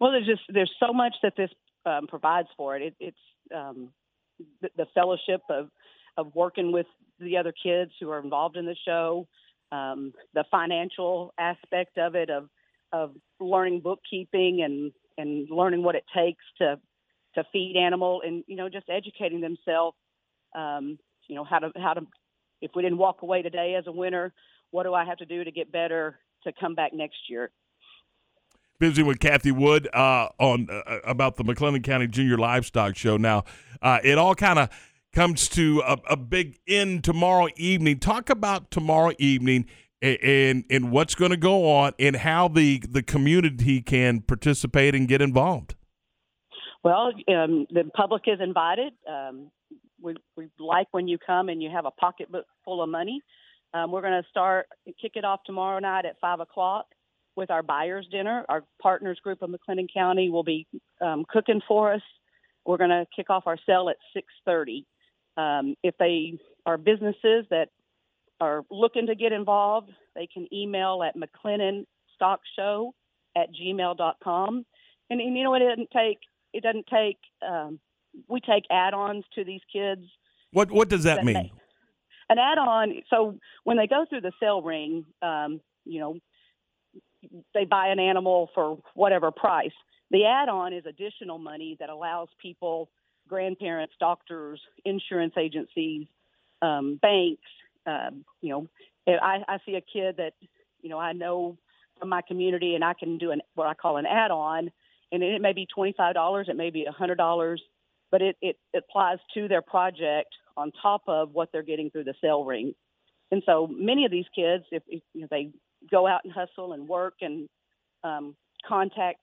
Well, there's just there's so much that this um, provides for it. it it's um, the, the, fellowship of of working with the other kids who are involved in the show, um, the financial aspect of it of of learning bookkeeping and and learning what it takes to to feed animal and you know just educating themselves um, you know how to how to if we didn't walk away today as a winner what do i have to do to get better to come back next year busy with Kathy Wood uh, on uh, about the McLennan County Junior Livestock Show. Now, uh, it all kind of comes to a, a, big end tomorrow evening. Talk about tomorrow evening and and what's going to go on and how the the community can participate and get involved. Well, um, the public is invited. Um, we, we like when you come and you have a pocketbook full of money. Um, we're going to start kick it off tomorrow night at five o'clock with our buyers dinner. Our partners group of McLennan County will be um, cooking for us. We're going to kick off our sale at six thirty. Um, if they are businesses that are looking to get involved, they can email at mcclennanstockshow at gmail.com. And, and you know, it doesn't take, it doesn't take, um, we take add-ons to these kids. What, what does that, that mean? They, an add-on. So when they go through the sale ring, um, you know, they buy an animal for whatever price. The add-on is additional money that allows people, grandparents, doctors, insurance agencies, um, banks, um, you know, I, I see a kid that, you know, I know from my community and I can do an, what I call an add-on and it may be $25, it may be a $100, but it, it, it applies to their project on top of what they're getting through the sale ring. And so many of these kids, if, if you know, they go out and hustle and work and um, contact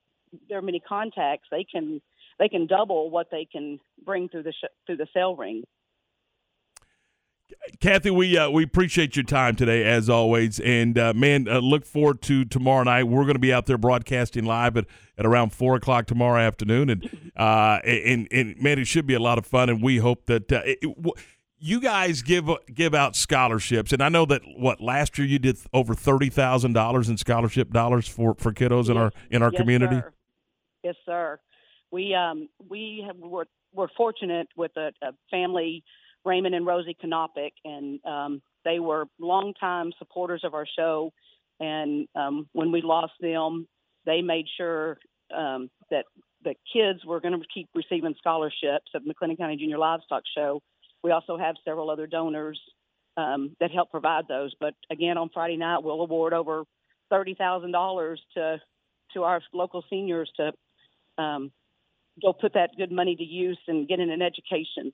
their many contacts, they can they can double what they can bring through the sh- through the sale ring. Kathy, we uh, we appreciate your time today as always, and uh, man, uh, look forward to tomorrow night. We're going to be out there broadcasting live at, at around four o'clock tomorrow afternoon, and uh, and and man, it should be a lot of fun, and we hope that uh, it, it, you guys give give out scholarships, and I know that what last year you did over thirty thousand dollars in scholarship dollars for, for kiddos in our in our yes, community. Sir. Yes, sir. We um we have, we're, we're fortunate with a, a family Raymond and Rosie Knopick, and um, they were longtime supporters of our show. And um, when we lost them, they made sure um, that the kids were going to keep receiving scholarships at McLennan County Junior Livestock Show. We also have several other donors um, that help provide those. But again, on Friday night, we'll award over thirty thousand dollars to to our local seniors to um, go put that good money to use and get in an education.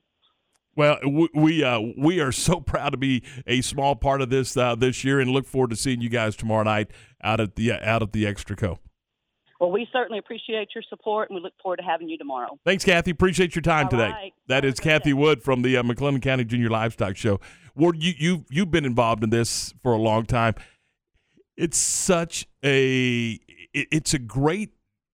Well, we uh, we are so proud to be a small part of this uh, this year, and look forward to seeing you guys tomorrow night out at the out at the Extraco. Well, we certainly appreciate your support, and we look forward to having you tomorrow. Thanks, Kathy. Appreciate your time All today. Right. That is Kathy Wood from the uh, McLennan County Junior Livestock Show. Ward, you you you've been involved in this for a long time. It's such a it, it's a great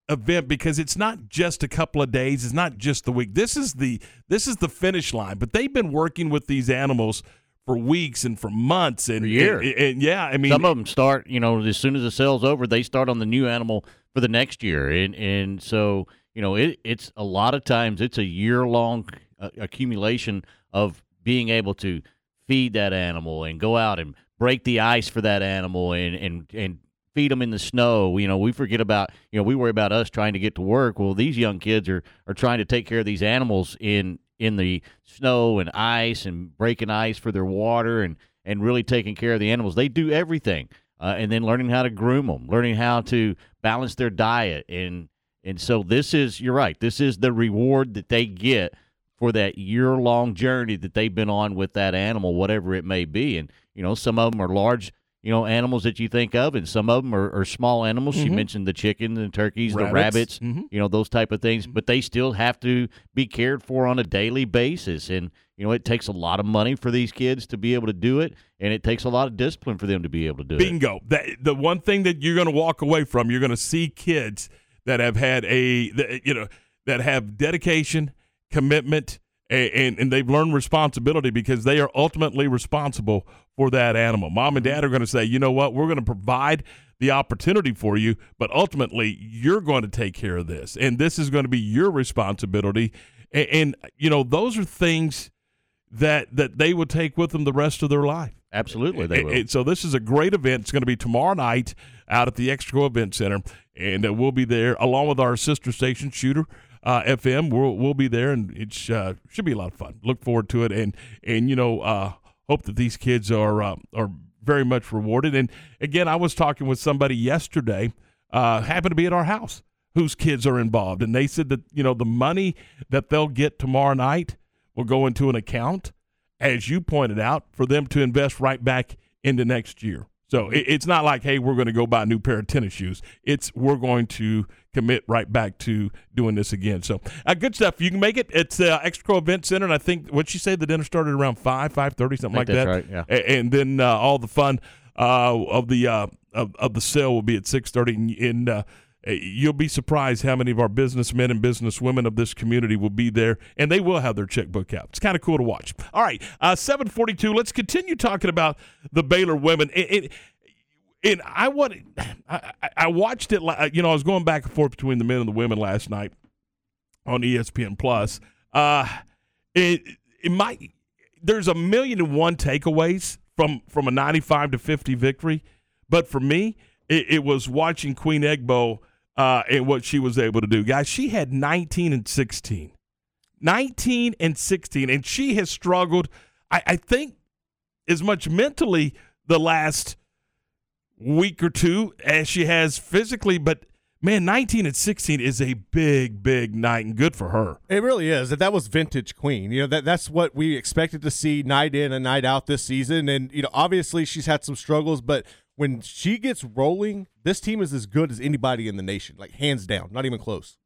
event because it's not just a couple of days, it's not just the week. This is the this is the finish line. But they've been working with these animals for weeks and for months and years. And, and yeah, I mean some of them start, you know, as soon as the sale's over, they start on the new animal for the next year, and and so you know, it, it's a lot of times it's a year long uh, accumulation of being able to feed that animal and go out and break the ice for that animal and and and feed them in the snow. You know, we forget about you know we worry about us trying to get to work. Well, these young kids are are trying to take care of these animals in in the snow and ice and breaking ice for their water and and really taking care of the animals. They do everything, uh, and then learning how to groom them, learning how to balance their diet, and and so this is you're right. This is the reward that they get for that year long journey that they've been on with that animal, whatever it may be. And you know, some of them are large. You know, animals that you think of, and some of them are, are small animals. She Mhm. mentioned the chickens and turkeys, the Rabbits. rabbits, Mhm. you know, those type of things. But they still have to be cared for on a daily basis. And, you know, it takes a lot of money for these kids to be able to do it. And it takes a lot of discipline for them to be able to do it. Bingo. The one thing that you're going to walk away from, you're going to see kids that have had a, that, you know, that have dedication, commitment, and, and, and they've learned responsibility because they are ultimately responsible for that animal. Mom and dad are going to say, you know what, we're going to provide the opportunity for you, but ultimately you're going to take care of this, and this is going to be your responsibility. And, and you know, those are things that that they would take with them the rest of their life. Absolutely, they will. and so this is a great event. It's going to be tomorrow night out at the Extraco Event Center, and uh, we'll be there along with our sister station, Shooter uh, FM. We'll we'll be there, and it uh, should be a lot of fun. Look forward to it, and and you know, uh, hope that these kids are uh, are very much rewarded. And again, I was talking with somebody yesterday, uh, happened to be at our house, whose kids are involved, and they said that you know the money that they'll get tomorrow night will go into an account, as you pointed out, for them to invest right back into next year. So it, it's not like, hey, we're going to go buy a new pair of tennis shoes. It's we're going to commit right back to doing this again. So uh, good stuff. You can make it. It's uh, Extra Event Center, and I think what you say the dinner started around five, five thirty, something like that. right, yeah. A- And then uh, all the fun uh, of the uh, of, of the sale will be at six thirty, and uh, you'll be surprised how many of our businessmen and businesswomen of this community will be there, and they will have their checkbook out. It's kind of cool to watch. All right, uh, seven forty two. Let's continue talking about the Baylor women. And, I want I, I- watched it. You know, I was going back and forth between the men and the women last night on ESPN Plus. Uh, it it might there's a million and one takeaways from from a 95 to 50 victory, but for me, it, it was watching Queen Egbo uh, and what she was able to do. Guys, she had 19 and 16. 19 and 16, and she has struggled, I, I think, as much mentally the last week or two as she has physically, but man, 19 and 16 is a big, big night and good for her. It really is. That that was vintage Queen. You know that that's what we expected to see night in and night out this season. And you know, obviously she's had some struggles, but when she gets rolling, this team is as good as anybody in the nation, like hands down, not even close.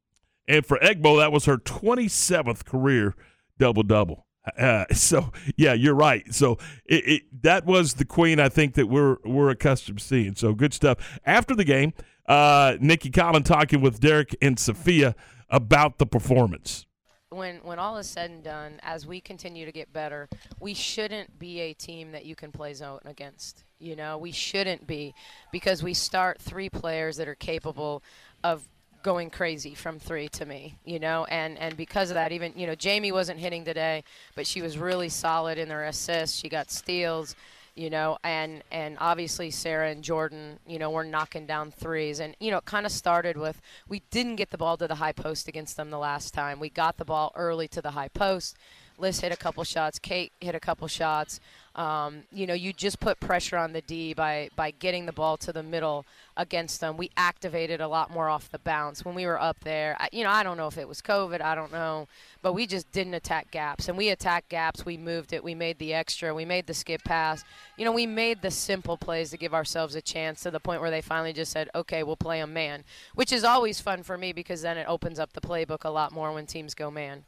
And for Egbo, that was her 27th career double double. Uh, so yeah, you're right. So it, it, that was the queen I think that we're we're accustomed to seeing. So good stuff. After the game, uh, Nikki Collen talking with Derek and Sophia about the performance. when when all is said and done, as we continue to get better, we shouldn't be a team that you can play zone against. You know, we shouldn't be because we start three players that are capable of going crazy from three to me, you know, and and because of that, even you know, Jamie wasn't hitting today, but she was really solid in her assists. She got steals, you know, and and obviously Sarah and Jordan, you know, were knocking down threes, and you know, it kind of started with we didn't get the ball to the high post against them the last time. We got the ball early to the high post. Liz hit a couple shots. Kate hit a couple shots. Um, you know, you just put pressure on the D by by getting the ball to the middle against them. We activated a lot more off the bounce when we were up there. I, you know, I don't know if it was COVID. I don't know, but we just didn't attack gaps. And we attacked gaps. We moved it. We made the extra. We made the skip pass. You know, we made the simple plays to give ourselves a chance to the point where they finally just said, "Okay, we'll play a man," which is always fun for me because then it opens up the playbook a lot more when teams go man.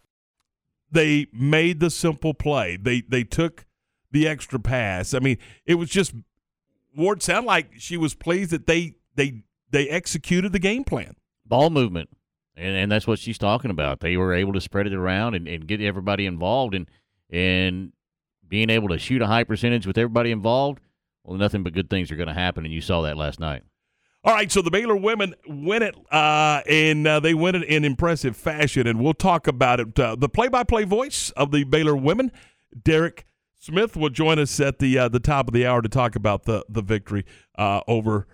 They made the simple play. They they took the extra pass. I mean, it was just Ward sounded like she was pleased that they they they executed the game plan. ball movement, and, and that's what she's talking about. They were able to spread it around and, and get everybody involved, and and being able to shoot a high percentage with everybody involved. Well, nothing but good things are going to happen, and you saw that last night. All right, so the Baylor women win it, uh, and uh, they win it in impressive fashion, and we'll talk about it. Uh, the play-by-play voice of the Baylor women, Derek Smith, will join us at the uh, the top of the hour to talk about the the victory uh, over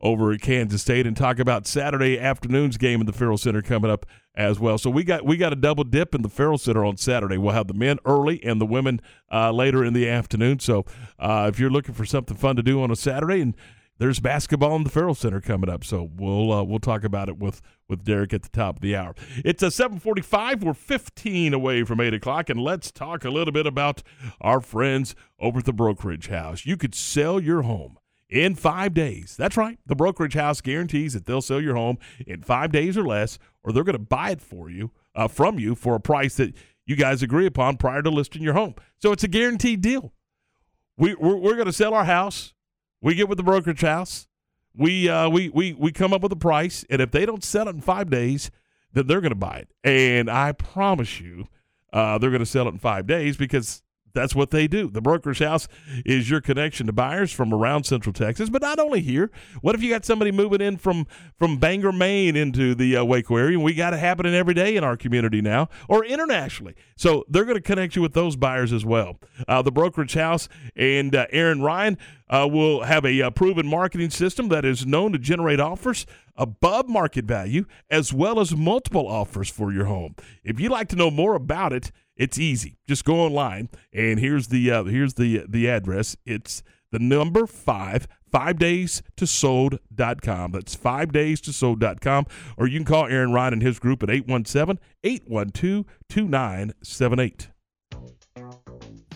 over Kansas State and talk about Saturday afternoon's game in the Ferrell Center coming up as well. So we got we got a double dip in the Ferrell Center on Saturday. We'll have the men early and the women uh, later in the afternoon. So if you're looking for something fun to do on a Saturday, and there's basketball in the Ferrell Center coming up, so we'll uh, we'll talk about it with with Derek at the top of the hour. It's a 7:45. We're 15 away from eight o'clock, and let's talk a little bit about our friends over at the brokerage house. You could sell your home in five days. That's right. The brokerage house guarantees that they'll sell your home in five days or less, or they're going to buy it for you uh, from you for a price that you guys agree upon prior to listing your home. So it's a guaranteed deal. We we're, we're going to sell our house. We get with the brokerage house. We uh, we we we come up with a price, and if they don't sell it in five days, then they're going to buy it. And I promise you, uh, they're going to sell it in five days because that's what they do. The broker's house is your connection to buyers from around Central Texas, but not only here. What if you got somebody moving in from from Bangor, Maine, into the uh, Waco area? We got it happening every day in our community now, or internationally. So they're going to connect you with those buyers as well. Uh, the brokerage house and uh, Aaron Ryan uh, will have a uh, proven marketing system that is known to generate offers above market value as well as multiple offers for your home. If you'd like to know more about it, it's easy. Just go online and here's the uh, here's the the address. It's the number 5 5 days to sold.com. That's 5 days to sold.com or you can call Aaron Ryan and his group at 817-812-2978.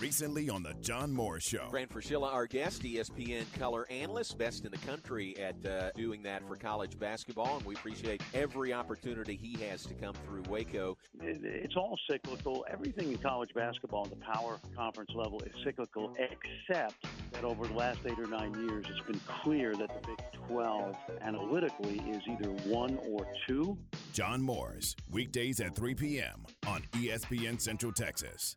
Recently on the John Moore Show. Fran Fraschilla, our guest, ESPN color analyst, best in the country at uh, doing that for college basketball, and we appreciate every opportunity he has to come through Waco. It's all cyclical. Everything in college basketball at the power conference level is cyclical, except that over the last eight or nine years, it's been clear that the Big 12 analytically is either one or two. John Moore's weekdays at 3 p.m. on ESPN Central Texas.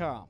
Sports.com.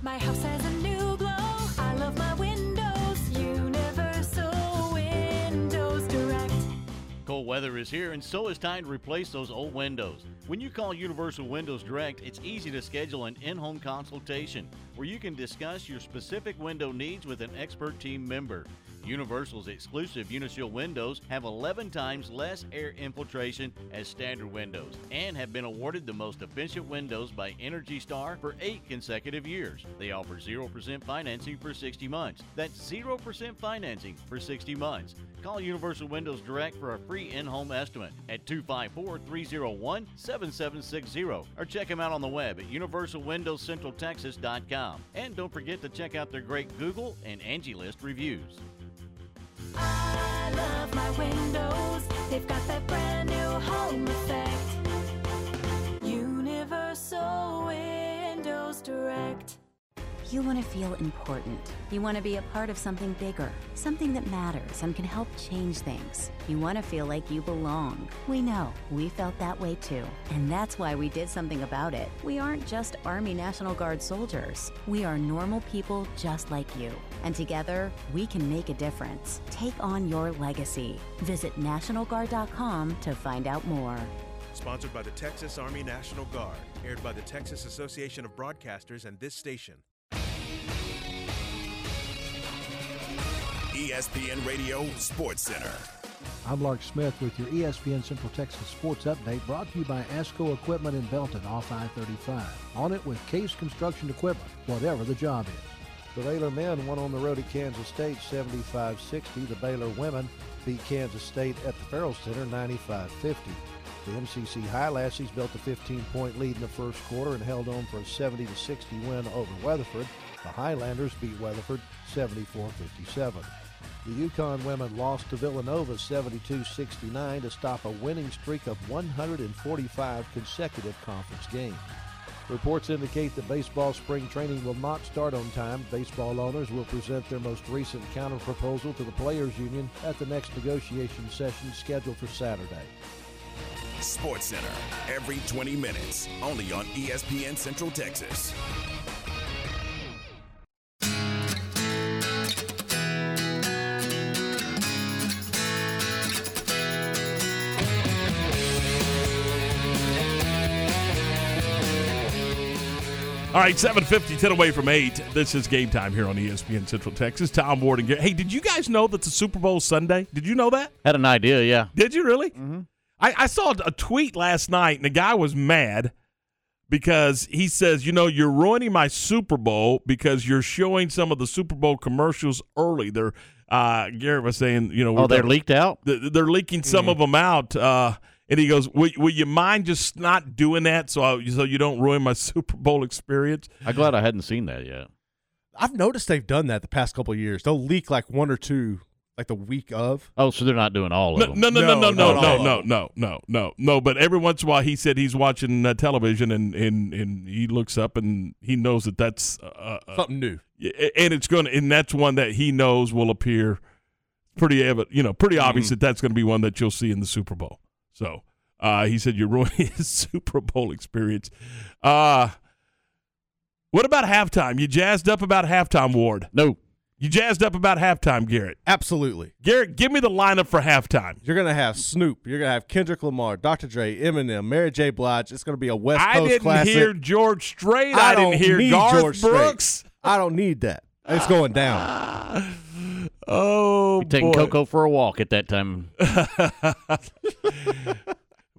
My house has a new glow. I love my windows. Universal Windows Direct. Cold weather is here, and so is time to replace those old windows. When you call Universal Windows Direct, it's easy to schedule an in home consultation where you can discuss your specific window needs with an expert team member. Universal's exclusive Unishield windows have 11 times less air infiltration as standard windows and have been awarded the most efficient windows by Energy Star for eight consecutive years. They offer 0% financing for 60 months. That's 0% financing for 60 months. Call Universal Windows Direct for a free in home estimate at 254 301 7760 or check them out on the web at universalwindowscentraltexas.com. And don't forget to check out their great Google and Angie List reviews. I love my windows. They've got that brand new home effect. Universal Windows Direct. You want to feel important. You want to be a part of something bigger, something that matters and can help change things. You want to feel like you belong. We know. We felt that way too. And that's why we did something about it. We aren't just Army National Guard soldiers. We are normal people just like you. And together, we can make a difference. Take on your legacy. Visit NationalGuard.com to find out more. Sponsored by the Texas Army National Guard. Aired by the Texas Association of Broadcasters and this station. ESPN Radio Sports Center. I'm Lark Smith with your ESPN Central Texas Sports Update brought to you by ASCO Equipment in Belton off I-35. On it with Case Construction Equipment, whatever the job is. The Baylor men won on the road at Kansas State 75-60. The Baylor women beat Kansas State at the Ferrell Center 95-50. The MCC Highlassies built a 15-point lead in the first quarter and held on for a 70-60 win over Weatherford. The Highlanders beat Weatherford 74-57. The UConn women lost to Villanova 72-69 to stop a winning streak of 145 consecutive conference games. Reports indicate that baseball spring training will not start on time. Baseball owners will present their most recent counterproposal to the Players Union at the next negotiation session scheduled for Saturday. Sports Center, every 20 minutes, only on ESPN Central Texas. All right, 750, 10 away from 8. This is game time here on ESPN Central Texas. Tom Ward and Garrett. Hey, did you guys know that the Super Bowl Sunday? Did you know that? Had an idea, yeah. Did you really? Mm-hmm. I, I saw a tweet last night, and the guy was mad because he says, you know, you're ruining my Super Bowl because you're showing some of the Super Bowl commercials early. They're uh, Garrett was saying, you know, Oh, they're leaked out? th- They're leaking some of them out. Uh, and he goes, will, will you mind just not doing that so I, so you don't ruin my Super Bowl experience? I'm glad I hadn't seen that yet. I've noticed they've done that the past couple of years. They'll leak like one or two, like the week of. Oh, so they're not doing all of No, them. no, no, no, no, no, not no, no, no, no, no, no. But every once in a while, he said he's watching uh, television, and, and and he looks up and he knows that that's uh, uh, Something new. And it's going to, and that's one that he knows will appear pretty evident, you know, pretty obvious that that's going to be one that you'll see in the Super Bowl. So uh, he said you're ruining his Super Bowl experience. Uh, what about halftime? You jazzed up about halftime, Ward? No. You jazzed up about halftime, Garrett? Absolutely. Garrett, give me the lineup for halftime. You're gonna have Snoop. You're gonna have Kendrick Lamar, Dr. Dre, Eminem, Mary J. Blige. It's gonna be a West coast I Coast didn't classic. hear George Strait. I, don't didn't hear Garth George Strait. Brooks. I don't need that. It's going down. Oh, You're taking boy. Coco for a walk at that time.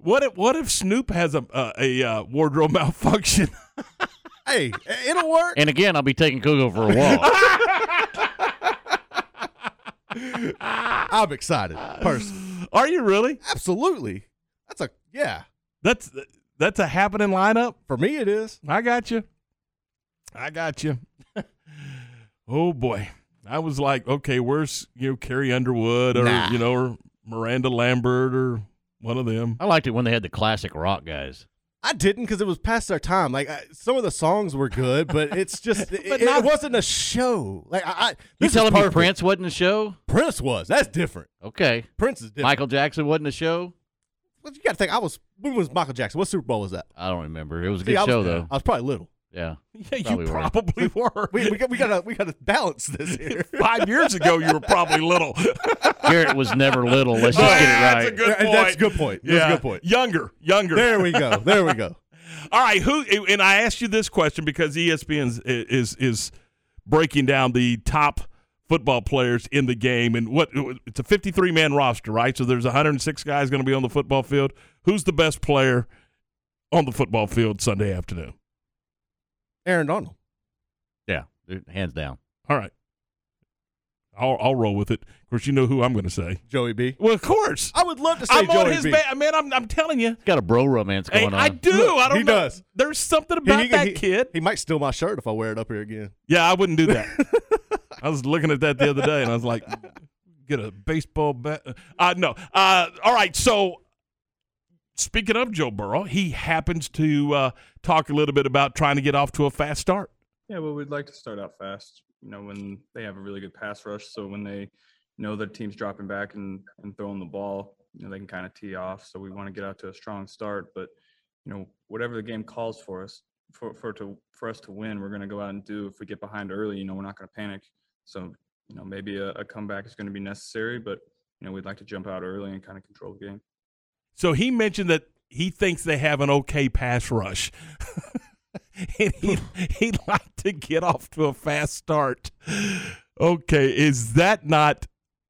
What if what if Snoop has a a, a uh, wardrobe malfunction? hey, it'll work. And again, I'll be taking Coco for a walk. I'm excited, personally. Are you really? Absolutely. That's a yeah. That's that's a happening lineup for me. It is. I got you. I got you. oh boy, I was like, okay, where's you know Carrie Underwood or Nah. you know or Miranda Lambert or one of them? I liked it when they had the classic rock guys. I didn't because it was past their time. Like I, some of the songs were good, but it's just it, But it not- wasn't a show. Like I, I You this is telling me. Prince wasn't a show? Prince was. That's different. Okay. Prince is different. Michael Jackson wasn't a show? But you got to think. I was when was Michael Jackson? What Super Bowl was that? I don't remember. It was a See, good was, show though. I was probably little. Yeah. Yeah, you Probably were. were. We, we got we got to we got to balance this here. Five years ago, you were probably little. Garrett was never little. Let's just get it right. That's a good point. That's a good point. That's Yeah, a good point. Younger, younger. There we go. There we go. All right, who? And I asked you this question because ESPN is is, is breaking down the top football players in the game, and what it's a 53 man roster, right? So there's 106 guys going to be on the football field. Who's the best player on the football field Sunday afternoon? Aaron Donald. Yeah, hands down. All right, I'll I'll roll with it. Of course, you know who I'm going to say. Joey B. Well, of course. I would love to say I'm Joey on his B. ba- man. I'm I'm telling you. He's got a bro romance Hey, going on. I do. Look, I don't he know. does. There's something about He- he- that he- kid. He might steal my shirt if I wear it up here again. Yeah, I wouldn't do that. I was looking at that the other day, and I was like, "Get a baseball bat." Uh, no. Uh, all right. So, speaking of Joe Burrow, he happens to uh, talk a little bit about trying to get off to a fast start. Yeah, well, we'd like to start out fast. You know, when they have a really good pass rush, so when they know the team's dropping back and and throwing the ball, you know, they can kind of tee off. So we want to get out to a strong start, but you know, whatever the game calls for us, for for to for us to win, we're going to go out and do. If we get behind early, you know, we're not going to panic. So you know, maybe a, a comeback is going to be necessary, but you know, we'd like to jump out early and kind of control the game. So he mentioned that he thinks they have an okay pass rush. and he, he'd like to get off to a fast start. Okay, is that not?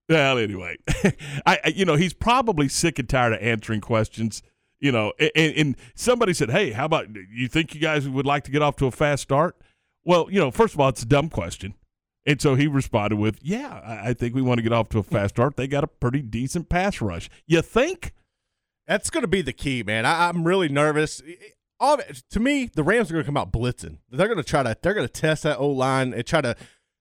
Well, anyway, I you know he's probably sick and tired of answering questions. You know, and, and somebody said, "Hey, how about you think you guys would like to get off to a fast start?" Well, you know, first of all, it's a dumb question. And so he responded with, "Yeah, I think we want to get off to a fast start. They got a pretty decent pass rush. You think?" That's going to be the key, man. I, I'm really nervous. All of it- to me, the Rams are going to come out blitzing. They're going to try to they're going to test that O line and try to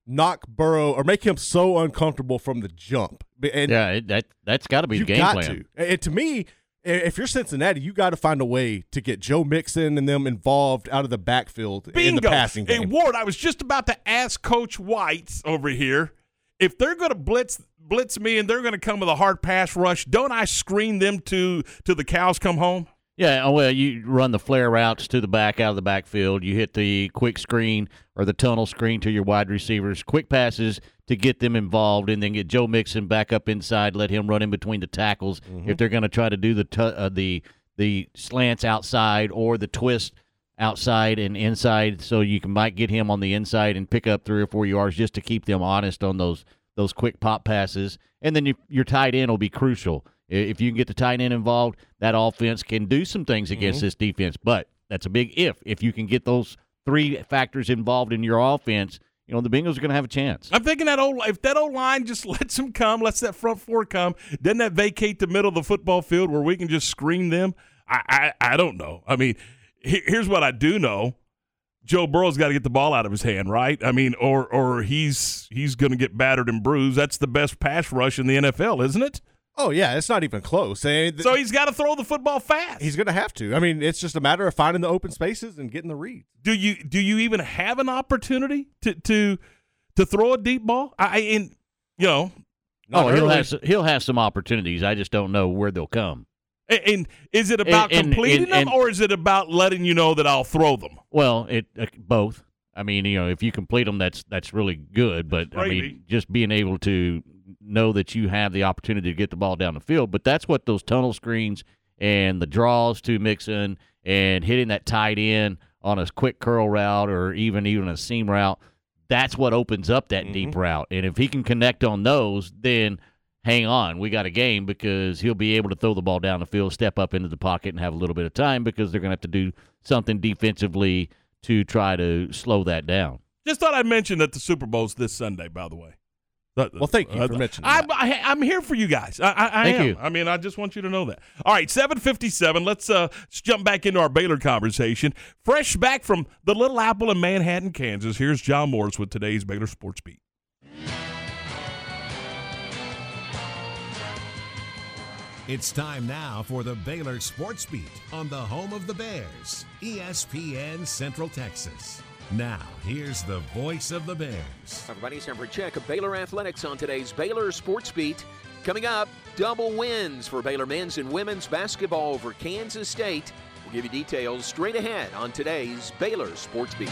knock Burrow or make him so uncomfortable from the jump. And yeah, it, that that's got to be the game got plan. to. And and to me, if you're Cincinnati, you got to find a way to get Joe Mixon and them involved out of the backfield in the Bingo. passing Hey, game. Ward, I was just about to ask Coach White over here if they're going to blitz blitz me and they're going to come with a hard pass rush. Don't I screen them to to the cows come home? Yeah, oh, well, you run the flare routes to the back out of the backfield. You hit the quick screen or the tunnel screen to your wide receivers. Quick passes to get them involved, and then get Joe Mixon back up inside. Let him run in between the tackles if they're going to try to do the tu- uh, the the slants outside or the twist outside and inside, so you can might get him on the inside and pick up three or four yards just to keep them honest on those those quick pop passes. And then you, your tight end will be crucial. If you can get the tight end involved, that offense can do some things against Mhm. this defense. But that's a big if. If you can get those three factors involved in your offense, you know the Bengals are going to have a chance. I'm thinking that old if that old line just lets them come, lets that front four come, doesn't that vacate the middle of the football field where we can just screen them? I I, I don't know. I mean, here's what I do know. Joe Burrow's got to get the ball out of his hand, right? I mean, or or he's he's going to get battered and bruised. That's the best pass rush in the NFL, isn't it? Oh yeah, it's not even close. I mean, th- So he's got to throw the football fast. he's going to have to. I mean, it's just a matter of finding the open spaces and getting the reads. Do you do you even have an opportunity to to to throw a deep ball? I in you know, oh, he'll have s- he'll have some opportunities. I just don't know where they'll come. And, and is it about And- completing and- them, or is it about letting you know that I'll throw them? Well, it uh, both. I mean, you know, if you complete them, that's that's really good. But I mean, just being able to know that you have the opportunity to get the ball down the field. But that's what those tunnel screens and the draws to Mixon and hitting that tight end on a quick curl route or even even a seam route. That's what opens up that deep route. And if he can connect on those, then hang on, we got a game because he'll be able to throw the ball down the field, step up into the pocket, and have a little bit of time because they're going to have to do something defensively to try to slow that down. Just thought I'd mention that the Super Bowl's this Sunday. By the way. Uh, well, thank you uh, for uh, mentioning I, I, I'm here for you guys. I, I, I Thank am. you. I mean, I just want you to know that. All right, 757. Let's uh let's jump back into our Baylor conversation. Fresh back from the Little Apple in Manhattan, Kansas. Here's John Morris with today's Baylor Sports Beat. It's time now for the Baylor Sports Beat on the home of the Bears, ESPN Central Texas. Now, here's the voice of the Bears. Everybody, it's time for check of Baylor Athletics on today's Baylor Sports Beat. Coming up, double wins for Baylor men's and women's basketball over Kansas State. We'll give you details straight ahead on today's Baylor Sports Beat.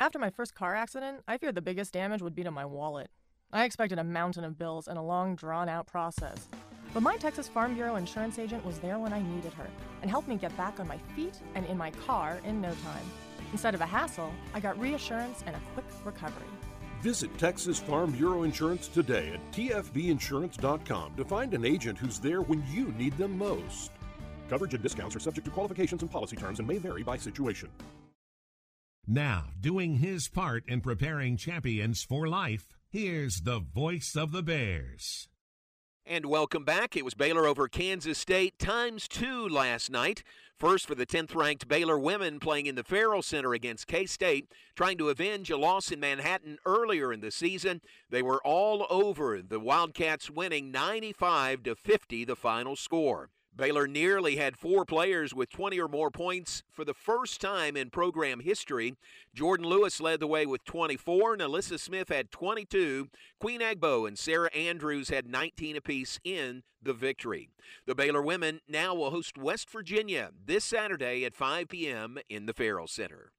After my first car accident, I feared the biggest damage would be to my wallet. I expected a mountain of bills and a long, drawn out process. But my Texas Farm Bureau insurance agent was there when I needed her and helped me get back on my feet and in my car in no time. Instead of a hassle, I got reassurance and a quick recovery. Visit Texas Farm Bureau Insurance today at tfbinsurance.com to find an agent who's there when you need them most. Coverage and discounts are subject to qualifications and policy terms and may vary by situation. Now, doing his part in preparing champions for life, here's the voice of the Bears. And welcome back. It was Baylor over Kansas State times two last night. First for the 10th ranked Baylor women playing in the Ferrell Center against K State, trying to avenge a loss in Manhattan earlier in the season. They were all over the Wildcats winning 95 to 50 the final score. Baylor nearly had four players with 20 or more points for the first time in program history. Jordan Lewis led the way with 24, and NaLyssa Smith had 22. Queen Egbo and Sarah Andrews had 19 apiece in the victory. The Baylor women now will host West Virginia this Saturday at 5 p.m. in the Ferrell Center.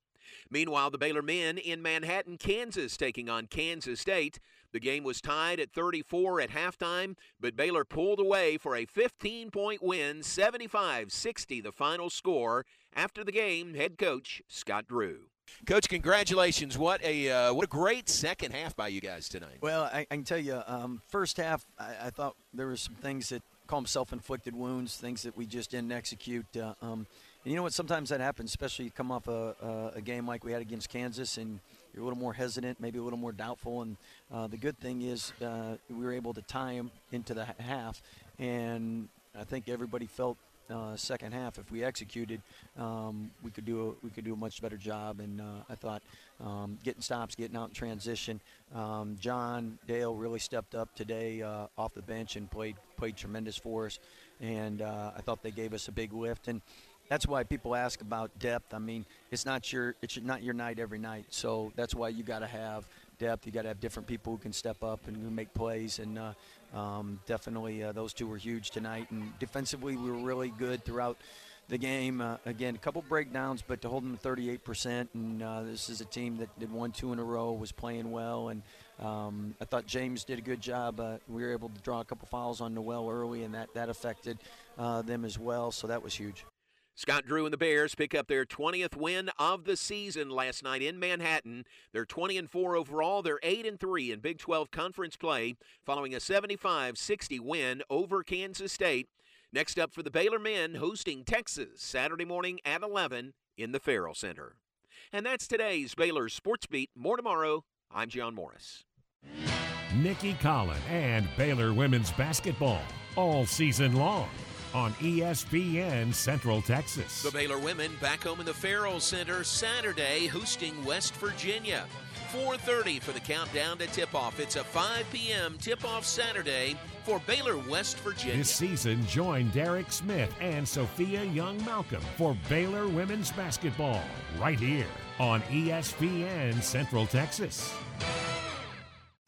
Meanwhile, the Baylor men in Manhattan, Kansas, taking on Kansas State. The game was tied at 34 at halftime, but Baylor pulled away for a 15 point win, 75 60, the final score. After the game, head coach Scott Drew. Coach, congratulations! What a uh, what a great second half by you guys tonight. Well, I, I can tell you, um, first half, I, I, thought there were some things that call them self-inflicted wounds, things that we just didn't execute. Uh, um, and you know what? Sometimes that happens, especially you come off a, a, game like we had against Kansas, and you're a little more hesitant, maybe a little more doubtful. And uh, the good thing is uh, we were able to tie them into the half, and I think everybody felt uh, second half if we executed, um, we could do a, we could do a much better job. And uh, I thought um, getting stops, getting out in transition. Um, John Dale really stepped up today uh, off the bench and played played tremendous for us. And uh, I thought they gave us a big lift and that's why people ask about depth. I mean, it's not your it's not your night every night. So that's why you got to have depth. You got to have different people who can step up and make plays. And uh, um, definitely, uh, those two were huge tonight. And defensively, we were really good throughout the game. Uh, again, a couple breakdowns, but to hold them to 38%. And uh, this is a team that did one, two in a row, was playing well. And um, I thought James did a good job. Uh, we were able to draw a couple fouls on Noel early, and that, that affected uh, them as well. So that was huge. Scott Drew and the Bears pick up their 20th win of the season last night in Manhattan. They're 20 and 4 overall. They're 8 and 3 in Big 12 conference play following a 75-60 win over Kansas State. Next up for the Baylor men hosting Texas Saturday morning at 11 in the Ferrell Center. And that's today's Baylor Sports Beat. More tomorrow. I'm John Morris. Nikki Collen and Baylor women's basketball all season long on ESPN Central Texas. The Baylor women back home in the Ferrell Center Saturday hosting West Virginia. 4:30 for the countdown to tip-off. It's a 5 p.m. tip-off Saturday for Baylor West Virginia. This season, join Derek Smith and Sophia Young Malcolm for Baylor women's basketball right here on ESPN Central Texas.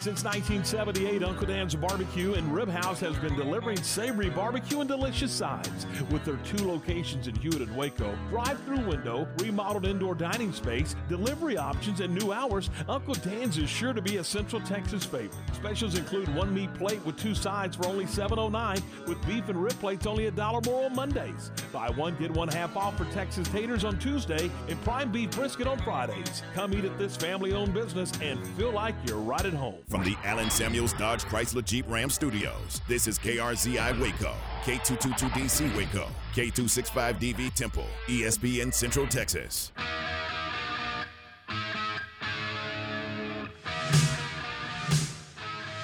Since 1978, Uncle Dan's Barbecue and Rib House has been delivering savory barbecue and delicious sides. With their two locations in Hewitt and Waco, drive-through window, remodeled indoor dining space, delivery options, and new hours, Uncle Dan's is sure to be a Central Texas favorite. Specials include one meat plate with two sides for only $7.09, with beef and rib plates only a dollar more on Mondays. Buy one, get one half off for Texas taters on Tuesday and prime beef brisket on Fridays. Come eat at this family-owned business and feel like you're right at home. From the Allen Samuels Dodge Chrysler Jeep Ram Studios, this is KRZI Waco, K222DC Waco, K265DV Temple, ESPN Central Texas.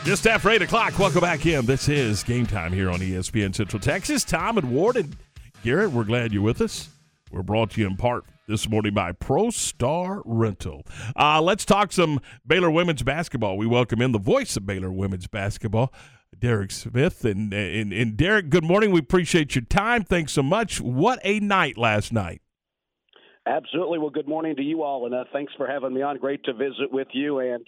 Just after 8 o'clock, welcome back in. This is game time here on ESPN Central Texas. Tom and Ward and Garrett, we're glad you're with us. We're brought to you in part this morning by Pro Star Rental. Uh, let's talk some Baylor women's basketball. We welcome in the voice of Baylor women's basketball, Derek Smith. And, and, and Derek, good morning. We appreciate your time. Thanks so much. What a night last night. Absolutely. Well, good morning to you all, and uh, thanks for having me on. Great to visit with you. And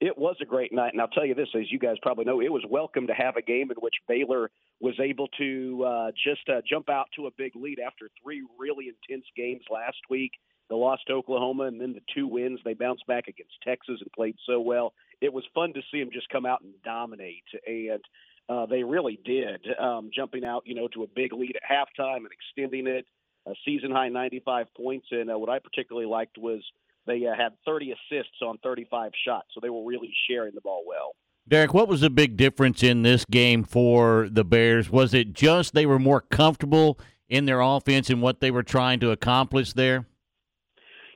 it was a great night. And I'll tell you this, as you guys probably know, it was welcome to have a game in which Baylor was able to uh, just uh, jump out to a big lead after three really intense games last week. The loss to Oklahoma and then the two wins. They bounced back against Texas and played so well. It was fun to see them just come out and dominate. And uh, they really did, um, jumping out, you know, to a big lead at halftime and extending it. A season high 95 points. And uh, what I particularly liked was they uh, had 30 assists on 35 shots, so they were really sharing the ball well. Derek, what was the big difference in this game for the Bears? Was it just they were more comfortable in their offense and what they were trying to accomplish there?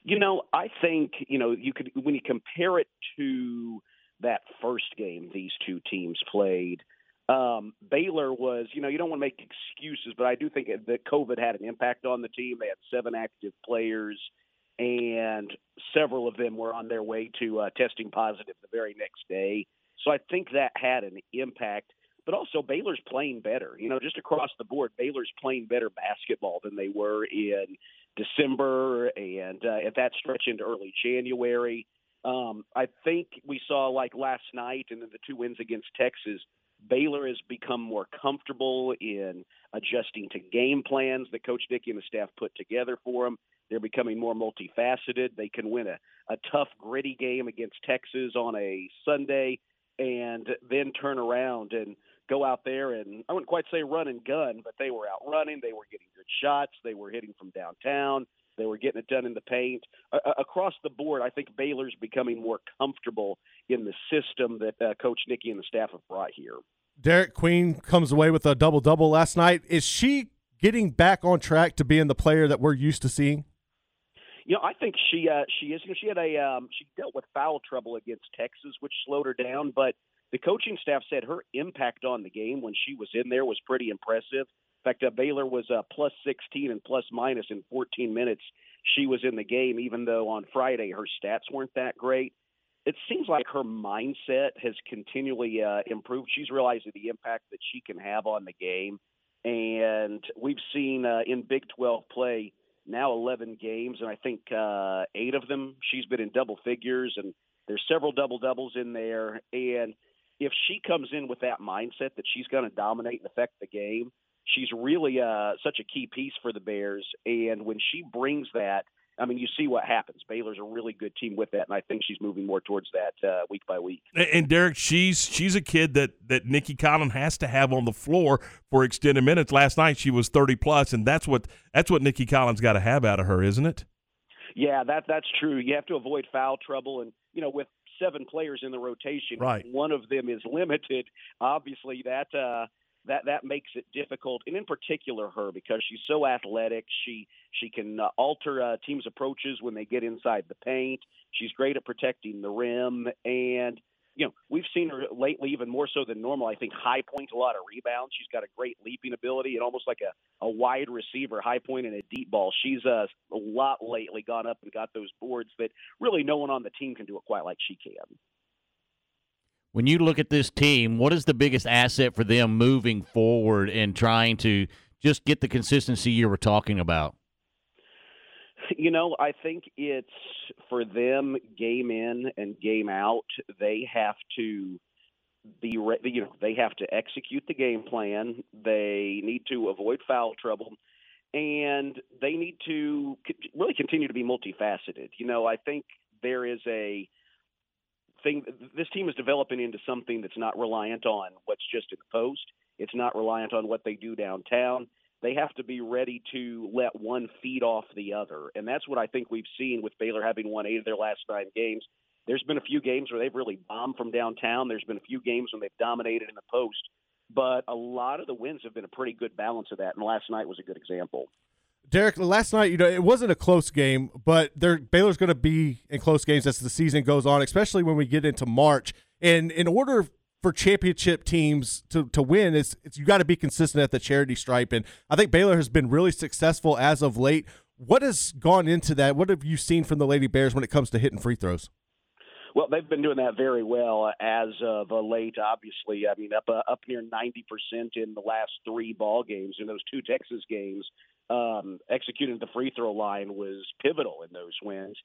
You know, I think you know you could when you compare it to that first game these two teams played. Um, Baylor was, you know, you don't want to make excuses, but I do think that COVID had an impact on the team. They had seven active players, and several of them were on their way to uh, testing positive the very next day. So I think that had an impact. But also, Baylor's playing better. You know, just across the board, Baylor's playing better basketball than they were in December and uh, at that stretch into early January. Um, I think we saw like last night and then the two wins against Texas. Baylor has become more comfortable in adjusting to game plans that Coach Dickey and the staff put together for them. They're becoming more multifaceted. They can win a, a tough, gritty game against Texas on a Sunday and then turn around and go out there and I wouldn't quite say run and gun, but they were out running. They were getting good shots. They were hitting from downtown. They were getting it done in the paint. Uh, across the board, I think Baylor's becoming more comfortable in the system that uh, Coach Nikki and the staff have brought here. Derek Queen comes away with a double double last night. Is she getting back on track to being the player that we're used to seeing? You know, I think she uh, she is. You know, she had a um, she dealt with foul trouble against Texas, which slowed her down. But the coaching staff said her impact on the game when she was in there was pretty impressive. In fact, uh, Baylor was uh, plus 16 and plus minus in 14 minutes. She was in the game, even though on Friday her stats weren't that great. It seems like her mindset has continually uh, improved. She's realized the impact that she can have on the game, and we've seen uh, in Big 12 play now 11 games, and I think uh, eight of them she's been in double figures, and there's several double doubles in there. And if she comes in with that mindset that she's going to dominate and affect the game, she's really uh, such a key piece for the Bears. And when she brings that, I mean, you see what happens. Baylor's a really good team with that, and I think she's moving more towards that uh, week by week. And Derek, she's she's a kid that that Nikki Collen has to have on the floor for extended minutes. Last night she was thirty plus, and that's what that's what Nikki Collen's got to have out of her, isn't it? Yeah, that that's true. You have to avoid foul trouble, and you know, with seven players in the rotation, right. one of them is limited. Obviously, that. Uh, that that makes it difficult, and in particular her because she's so athletic. She she can uh, alter uh, teams' approaches when they get inside the paint. She's great at protecting the rim, and you know we've seen her lately even more so than normal. I think high point a lot of rebounds. She's got a great leaping ability and almost like a a wide receiver, high point and a deep ball. She's uh, a lot lately gone up and got those boards that really no one on the team can do it quite like she can. When you look at this team, what is the biggest asset for them moving forward and trying to just get the consistency you were talking about? You know, I think it's for them game in and game out. They have to be, re- you know, they have to execute the game plan. They need to avoid foul trouble, and they need to really continue to be multifaceted. You know, I think there is a thing. This team is developing into something that's not reliant on what's just in the post. It's not reliant on what they do downtown they have to be ready to let one feed off the other. And that's what I think we've seen with Baylor having won eight of their last nine games. There's been a few games where they've really bombed from downtown. There's been a few games when they've dominated in the post. But a lot of the wins have been a pretty good balance of that. And last night was a good example. Derek, last night, you know, it wasn't a close game, but they're, Baylor's going to be in close games as the season goes on, especially when we get into March. And in order for championship teams to, to win is it's, you got to be consistent at the charity stripe. And I think Baylor has been really successful as of late. What has gone into that? What have you seen from the Lady Bears when it comes to hitting free throws? Well, they've been doing that very well as of late. Obviously, I mean, up uh, up near ninety percent in the last three ball games. In those two Texas games, um, executing the free throw line was pivotal in those wins.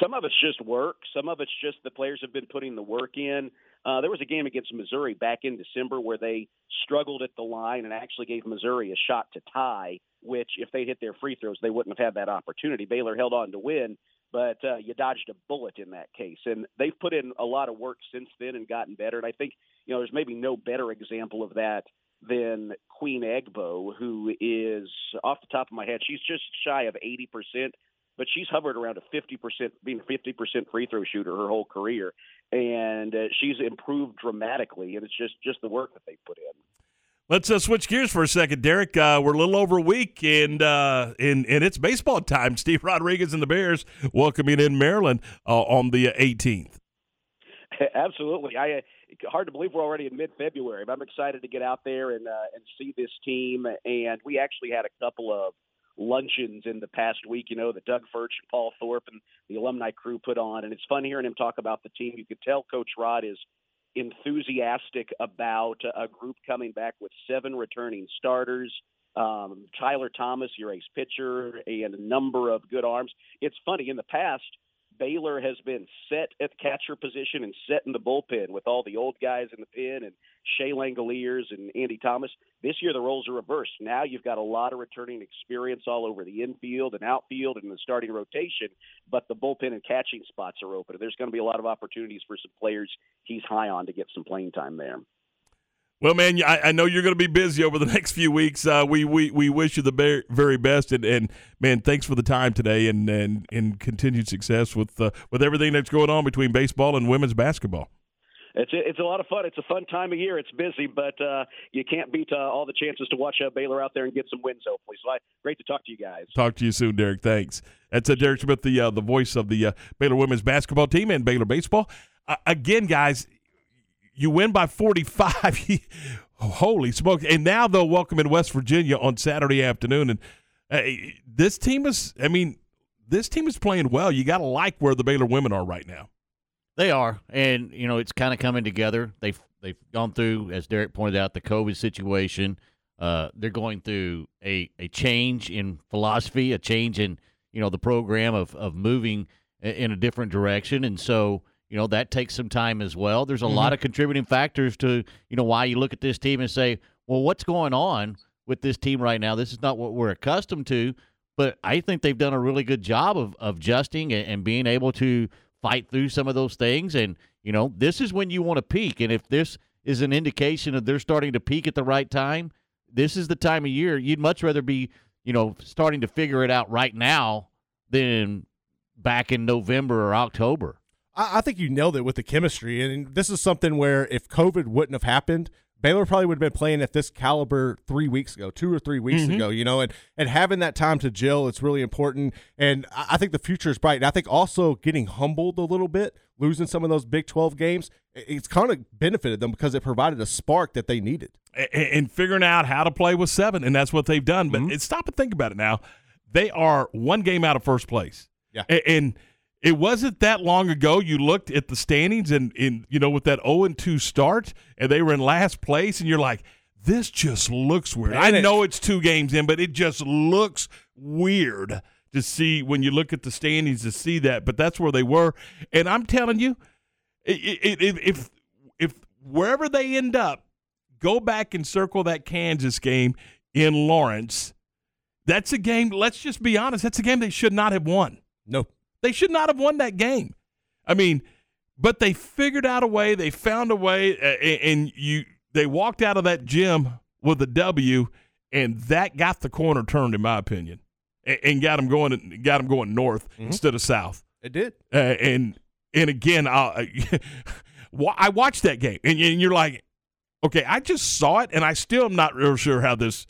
Some of it's just work. Some of it's just the players have been putting the work in. Uh, there was a game against Missouri back in December where they struggled at the line and actually gave Missouri a shot to tie, which if they hit their free throws, they wouldn't have had that opportunity. Baylor held on to win, but uh, you dodged a bullet in that case. And they've put in a lot of work since then and gotten better. And I think, you know, there's maybe no better example of that than Queen Egbo, who is off the top of my head, she's just shy of 80% but she's hovered around a 50% being a 50% free throw shooter her whole career and uh, she's improved dramatically and it's just just the work that they put in Let's uh, switch gears for a second, Derek. Uh, we're a little over a week, and uh, and and it's baseball time. Steve Rodriguez and the Bears welcoming in Maryland uh, on the 18th. Absolutely. I uh, hard to believe we're already in mid-February, but I'm excited to get out there and uh, and see this team. And we actually had a couple of luncheons in the past week, you know, that Doug Furch and Paul Thorpe and the alumni crew put on, and it's fun hearing him talk about the team. You could tell Coach Rod is enthusiastic about a group coming back with seven returning starters. Um, Tyler Thomas, your ace pitcher, and a number of good arms. It's funny in the past. Baylor has been set at the catcher position and set in the bullpen with all the old guys in the pen and Shea Langeliers and Andy Thomas. This year the roles are reversed. Now you've got a lot of returning experience all over the infield and outfield and the starting rotation, but the bullpen and catching spots are open. There's going to be a lot of opportunities for some players he's high on to get some playing time there. Well, man, I, I know you're going to be busy over the next few weeks. Uh, we, we we wish you the very, very best, and, and man, thanks for the time today, and and, and continued success with uh, with everything that's going on between baseball and women's basketball. It's it's a lot of fun. It's a fun time of year. It's busy, but uh, you can't beat uh, all the chances to watch uh, Baylor out there and get some wins. Hopefully, so I, great to talk to you guys. Talk to you soon, Derek. Thanks. That's uh, Derek Smith, the uh, the voice of the uh, Baylor women's basketball team and Baylor baseball. Uh, again, guys, you win by 45. Holy smoke. And now they'll welcome in West Virginia on Saturday afternoon. And uh, this team is, I mean, this team is playing well. You got to like where the Baylor women are right now. They are, and you know it's kind of coming together. They've they've gone through, as Derek pointed out, the COVID situation. Uh, they're going through a, a change in philosophy, a change in you know the program of of moving in a different direction, and so you know that takes some time as well. There's a mm-hmm. lot of contributing factors to you know why you look at this team and say, well, what's going on with this team right now? This is not what we're accustomed to. But I think they've done a really good job of, of adjusting and, and being able to fight through some of those things. And, you know, this is when you want to peak. And if this is an indication that they're starting to peak at the right time, this is the time of year you'd much rather be, you know, starting to figure it out right now than back in November or October. I, think you nailed it with the chemistry. And this is something where if COVID wouldn't have happened, Baylor probably would have been playing at this caliber three weeks ago, two or three weeks mm-hmm. ago, you know, and, and having that time to gel, it's really important. And I think the future is bright. And I think also getting humbled a little bit, losing some of those Big 12 games, it's kind of benefited them because it provided a spark that they needed. And, figuring out how to play with seven, and that's what they've done. But mm-hmm. stop and think about it now. They are one game out of first place. Yeah. and, and it wasn't that long ago you looked at the standings and in you know with that 0 and 2 start and they were in last place and you're like this just looks weird. I know it's two games in but it just looks weird to see when you look at the standings to see that but that's where they were and I'm telling you if if wherever they end up go back and circle that Kansas game in Lawrence that's a game let's just be honest that's a game they should not have won. No. They should not have won that game. I mean, but they figured out a way. They found a way, and you they walked out of that gym with a W, and that got the corner turned, in my opinion, and got them going. Got them going north mm-hmm. instead of south. It did. Uh, and and again, I I watched that game, and you're like, okay, I just saw it, and I still am not real sure how this.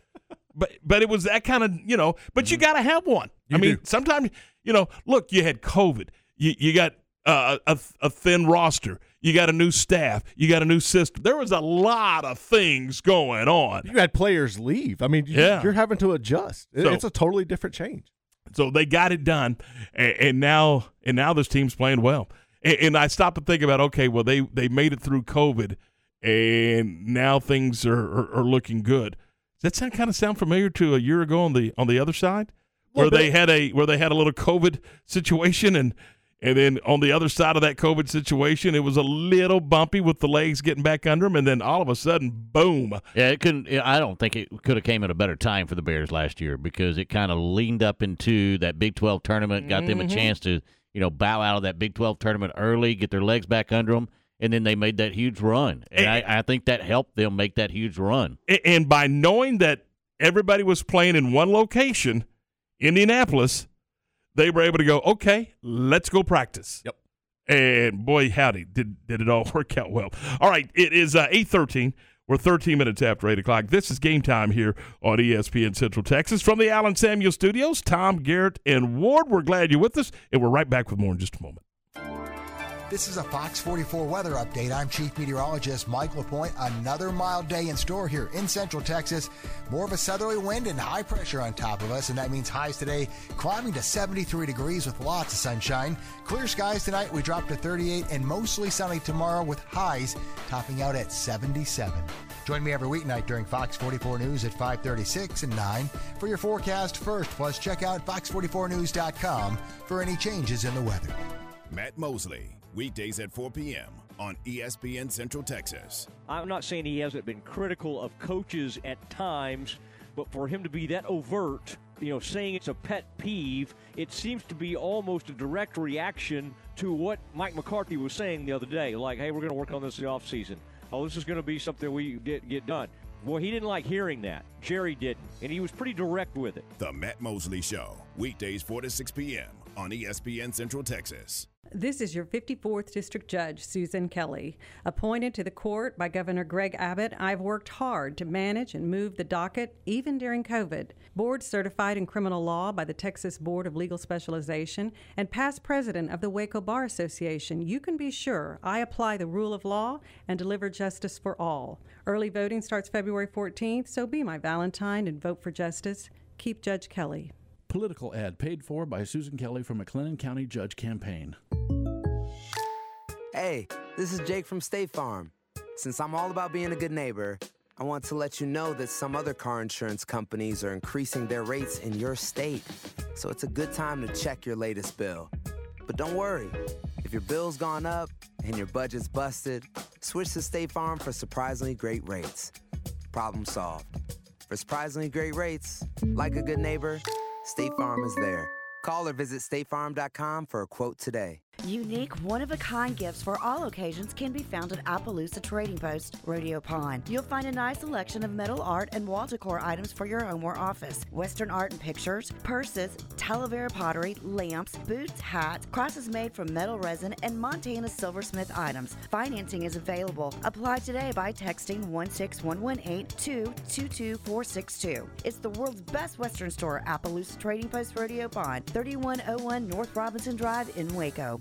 But but it was that kind of you know. But mm-hmm. you got to have one. You I mean, do. sometimes you know, look, you had COVID. You, you got uh, a, a thin roster. You got a new staff. You got a new system. There was a lot of things going on. You had players leave. I mean, yeah. you're having to adjust. So, it's a totally different change. So they got it done, and, and now and now this team's playing well. And, and I stopped to think about, okay, well they they made it through COVID, and now things are, are, are looking good. Does that kind of sound familiar to a year ago on the on the other side? where they had a where they had a little COVID situation and and then on the other side of that COVID situation, it was a little bumpy with the legs getting back under them, and then all of a sudden, boom! Yeah, it couldn't. I don't think it could have came at a better time for the Bears last year because it kind of leaned up into that Big Twelve tournament, got mm-hmm. them a mm-hmm. chance to you know bow out of that Big Twelve tournament early, get their legs back under them, and then they made that huge run, and, and I, I think that helped them make that huge run. And by knowing that everybody was playing in one location Indianapolis, they were able to go, okay, let's go practice. Yep. And boy, howdy, did did it all work out well. All right, it is uh, 813. We're 13 minutes after 8 o'clock. This is game time here on ESPN Central Texas. From the Allen Samuel Studios, Tom, Garrett, and Ward, we're glad you're with us, and we're right back with more in just a moment. This is a Fox 44 weather update. I'm Chief Meteorologist Mike LaPointe. Another mild day in store here in Central Texas. More of a southerly wind and high pressure on top of us, and that means highs today climbing to 73 degrees with lots of sunshine. Clear skies tonight, we drop to 38, and mostly sunny tomorrow with highs topping out at 77. Join me every weeknight during Fox 44 News at 536 and 9 for your forecast first. Plus, check out fox44news.com for any changes in the weather. Matt Mosley, weekdays at 4 p.m. on ESPN Central Texas. I'm not saying he hasn't been critical of coaches at times, but for him to be that overt, you know, saying it's a pet peeve, it seems to be almost a direct reaction to what Mike McCarthy was saying the other day. Like, hey, we're going to work on this in the offseason. Oh, this is going to be something we get, get done. Well, he didn't like hearing that. Jerry didn't. And he was pretty direct with it. The Matt Mosley Show, weekdays 4 to 6 p.m. on ESPN Central Texas. This is your 54th District Judge, Susan Kelly. Appointed to the court by Governor Greg Abbott, I've worked hard to manage and move the docket, even during COVID. Board certified in criminal law by the Texas Board of Legal Specialization and past president of the Waco Bar Association, you can be sure I apply the rule of law and deliver justice for all. Early voting starts February 14th, so be my Valentine and vote for justice. Keep Judge Kelly. Political ad paid for by Susan Kelly from McLennan County Judge Campaign. Hey, this is Jake from State Farm. Since I'm all about being a good neighbor, I want to let you know that some other car insurance companies are increasing their rates in your state. So it's a good time to check your latest bill. But don't worry, if your bill's gone up and your budget's busted, switch to State Farm for surprisingly great rates. Problem solved. For surprisingly great rates, like a good neighbor, State Farm is there. Call or visit statefarm.com for a quote today. Unique, one of a kind gifts for all occasions can be found at Appaloosa Trading Post, Rodeo Pawn. You'll find a nice selection of metal art and wall decor items for your home or office, Western art and pictures, purses, Talavera pottery, lamps, boots, hats, crosses made from metal resin, and Montana silversmith items. Financing is available. Apply today by texting 16118 222462. It's the world's best Western store, Appaloosa Trading Post, Rodeo Pawn, 3101 North Robinson Drive in Waco.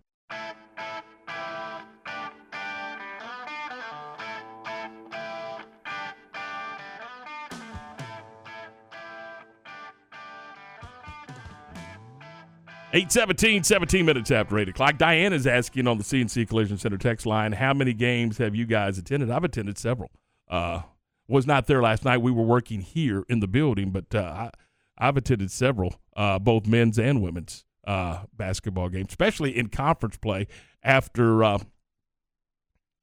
Eight seventeen, 17 minutes after 8 o'clock. Diane is asking on the CNC Collision Center text line, how many games have you guys attended? I've attended several. Uh, was not there last night. We were working here in the building, but uh, I, I've attended several, uh, both men's and women's uh, basketball games, especially in conference play after, uh,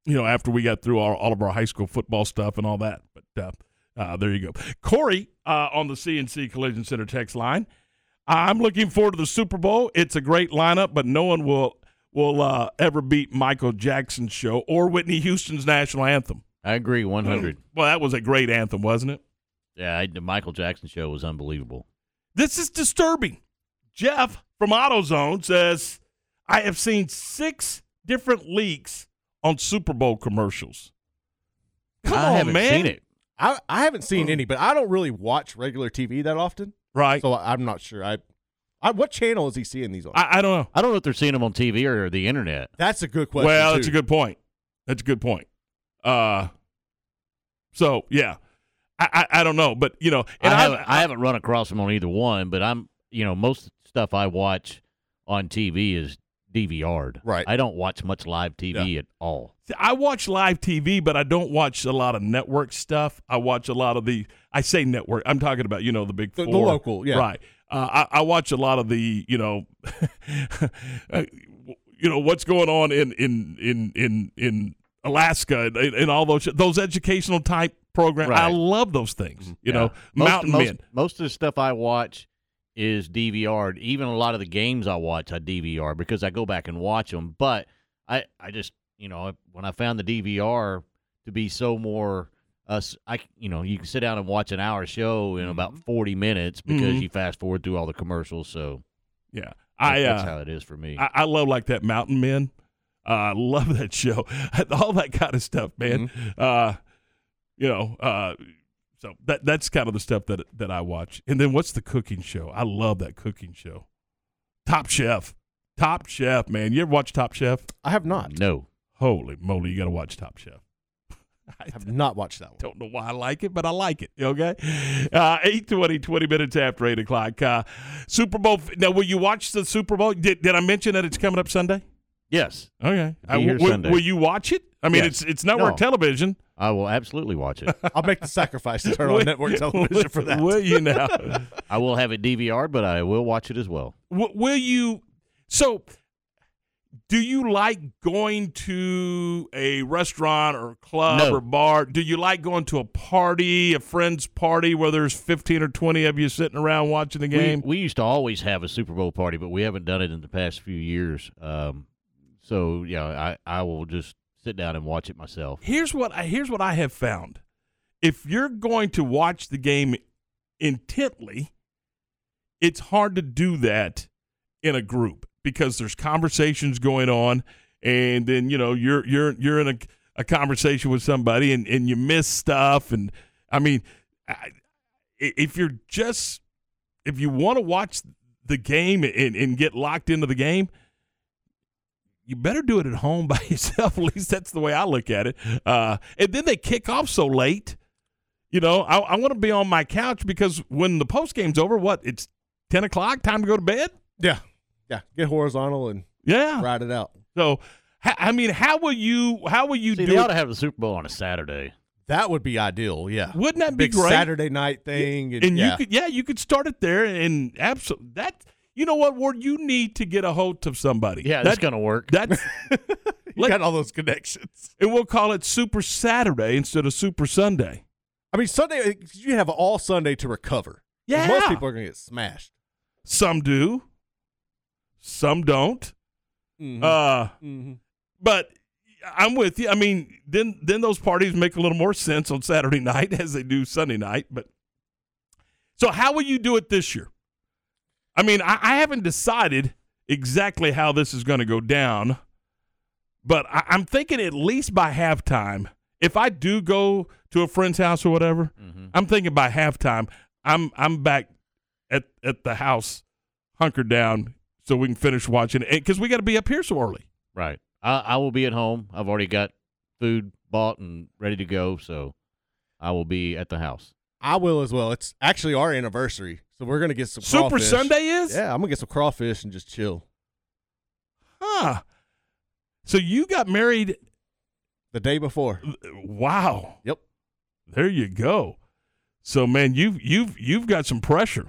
you know, after we got through all, all of our high school football stuff and all that. But uh, uh, there you go. Corey uh, on the CNC Collision Center text line. I'm looking forward to the Super Bowl. It's a great lineup, but no one will will uh, ever beat Michael Jackson's show or Whitney Houston's national anthem. I agree, 100. Well, that was a great anthem, wasn't it? Yeah, I, the Michael Jackson show was unbelievable. This is disturbing. Jeff from AutoZone says, I have seen six different leaks on Super Bowl commercials. Come I on, haven't man. seen it. I, I haven't seen any, but I don't really watch regular TV that often. Right. So I- I'm not sure. I, I what channel is he seeing these on? I, I don't know. I don't know if they're seeing them on TV or the internet. That's a good question. Well, that's too. a good point. That's a good point. Uh, So yeah, I I, I don't know, but you know, and I I, haven't, I haven't run across them on either one, but I'm you know most stuff I watch on TV is DVR'd. Right. I don't watch much live TV at all. I watch live TV, but I don't watch a lot of network stuff. I watch a lot of the. I say network. I'm talking about you know the big The- four, the local, yeah. right. Uh, I, I watch a lot of the you know, uh, you know what's going on in in in in in Alaska and, and all those those educational type programs. I love those things. You Yeah. know, most, Mountain most, Men. Most of the stuff I watch is DVR'd. Even a lot of the games I watch, I DVR because I go back and watch them. But I, I just, you know, when I found the DVR to be so more, us, I, you know, you can sit down and watch an hour show in about forty minutes because Mhm. you fast forward through all the commercials. So Yeah, I. that's uh, how it is for me. I, I love like that Mountain Men. Uh, I love that show. All that kind of stuff, man. Uh, you know, uh, so that that's kind of the stuff that that I watch. And then what's the cooking show? I love that cooking show. Top Chef. Top Chef, man. You ever watch Top Chef? I have not. No. Holy moly, you got to watch Top Chef. I have not watched that one. Don't know why I like it, but I like it. Okay. Uh, 820, 20 minutes after 8 o'clock. Uh, Super Bowl. Now, will you watch the Super Bowl? Did, did I mention that it's coming up Sunday? yes. Okay. Be Uh, here will, Sunday. will you watch it? I mean, Yes. it's it's network No. television. I will absolutely watch it. I'll make the sacrifice to turn on network television for that. Will you now? I will have it DVR, but I will watch it as well. W- will you? So, do you like going to a restaurant or club No. or bar? Do you like going to a party, a friend's party where there's 15 or 20 of you sitting around watching the game? We, we used to always have a Super Bowl party, but we haven't done it in the past few years. Um, so yeah, I, I will just sit down and watch it myself. here's what I, here's what I have found. If you're going to watch the game intently, it's hard to do that in a group because there's conversations going on, and then you know you're you're you're in a, a conversation with somebody, and, and you miss stuff, and I mean, I, if you're just if you want to watch the game and, and get locked into the game, you better do it at home by yourself. At least that's the way I look at it. Uh, and then they kick off so late. You know, I, I want to be on my couch because when the post game's over, what it's ten o'clock, time to go to bed. Yeah, yeah. Get horizontal and Yeah. ride it out. So, I mean, how will you? How will you See, do? they it? ought to have the Super Bowl on a Saturday. That would be ideal. Yeah. Wouldn't that be Big great? Saturday night thing. And, and yeah. you could, yeah, you could start it there, and absolutely that. You know what, Ward? You need to get a hold of somebody. Yeah, that, that's gonna work. That's you got all those connections. and we'll call it Super Saturday instead of Super Sunday. I mean, Sunday you have all Sunday to recover. Yeah. Most people are gonna get smashed. Some do, some don't. Mhm. Uh, Mhm. but I'm with you. I mean, then then those parties make a little more sense on Saturday night as they do Sunday night. But so, how will you do it this year? I mean, I, I haven't decided exactly how this is going to go down, but I, I'm thinking at least by halftime. If I do go to a friend's house or whatever, mm-hmm. I'm thinking by halftime, I'm I'm back at at the house, hunkered down, so we can finish watching it because we got to be up here so early. Right. I, I will be at home. I've already got food bought and ready to go, so I will be at the house. I will as well. It's actually our anniversary, so we're gonna get some Super crawfish. Sunday is? Yeah, I'm gonna get some crawfish and just chill. Huh. So you got married the day before. Wow. Yep. There you go. So man, you've you've you've got some pressure.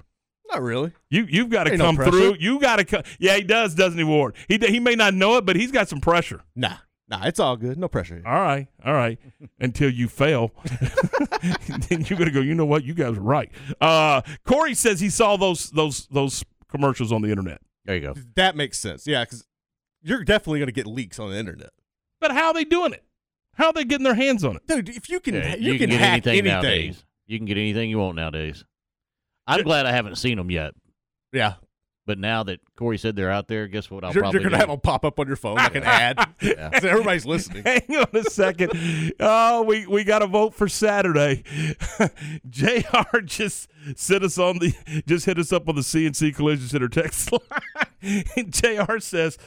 Not really. You you've got to Ain't no come through. You got to come. Yeah, he does, doesn't he, Ward? He he may not know it, but he's got some pressure. Nah, nah, it's all good. No pressure. All right, all right. Until you fail, then you're gonna go. You know what? You guys are right. Uh, Corey says he saw those those those commercials on the internet. There you go. That makes sense. Yeah, because you're definitely gonna get leaks on the internet. But how are they doing it? How are they getting their hands on it? Dude, if you can, Yeah, you, can, get hack anything, anything. nowadays. You can get anything you want nowadays. I'm glad I haven't seen them yet. Yeah. But now that Corey said they're out there, guess what? I'll You're, probably you're gonna do? have them pop up on your phone like an ad. Yeah. So everybody's listening. Hang on a second. Oh, we, we got to vote for Saturday. Jr. just sent us on the just hit us up on the CNC Collision Center text line. And Jr. says,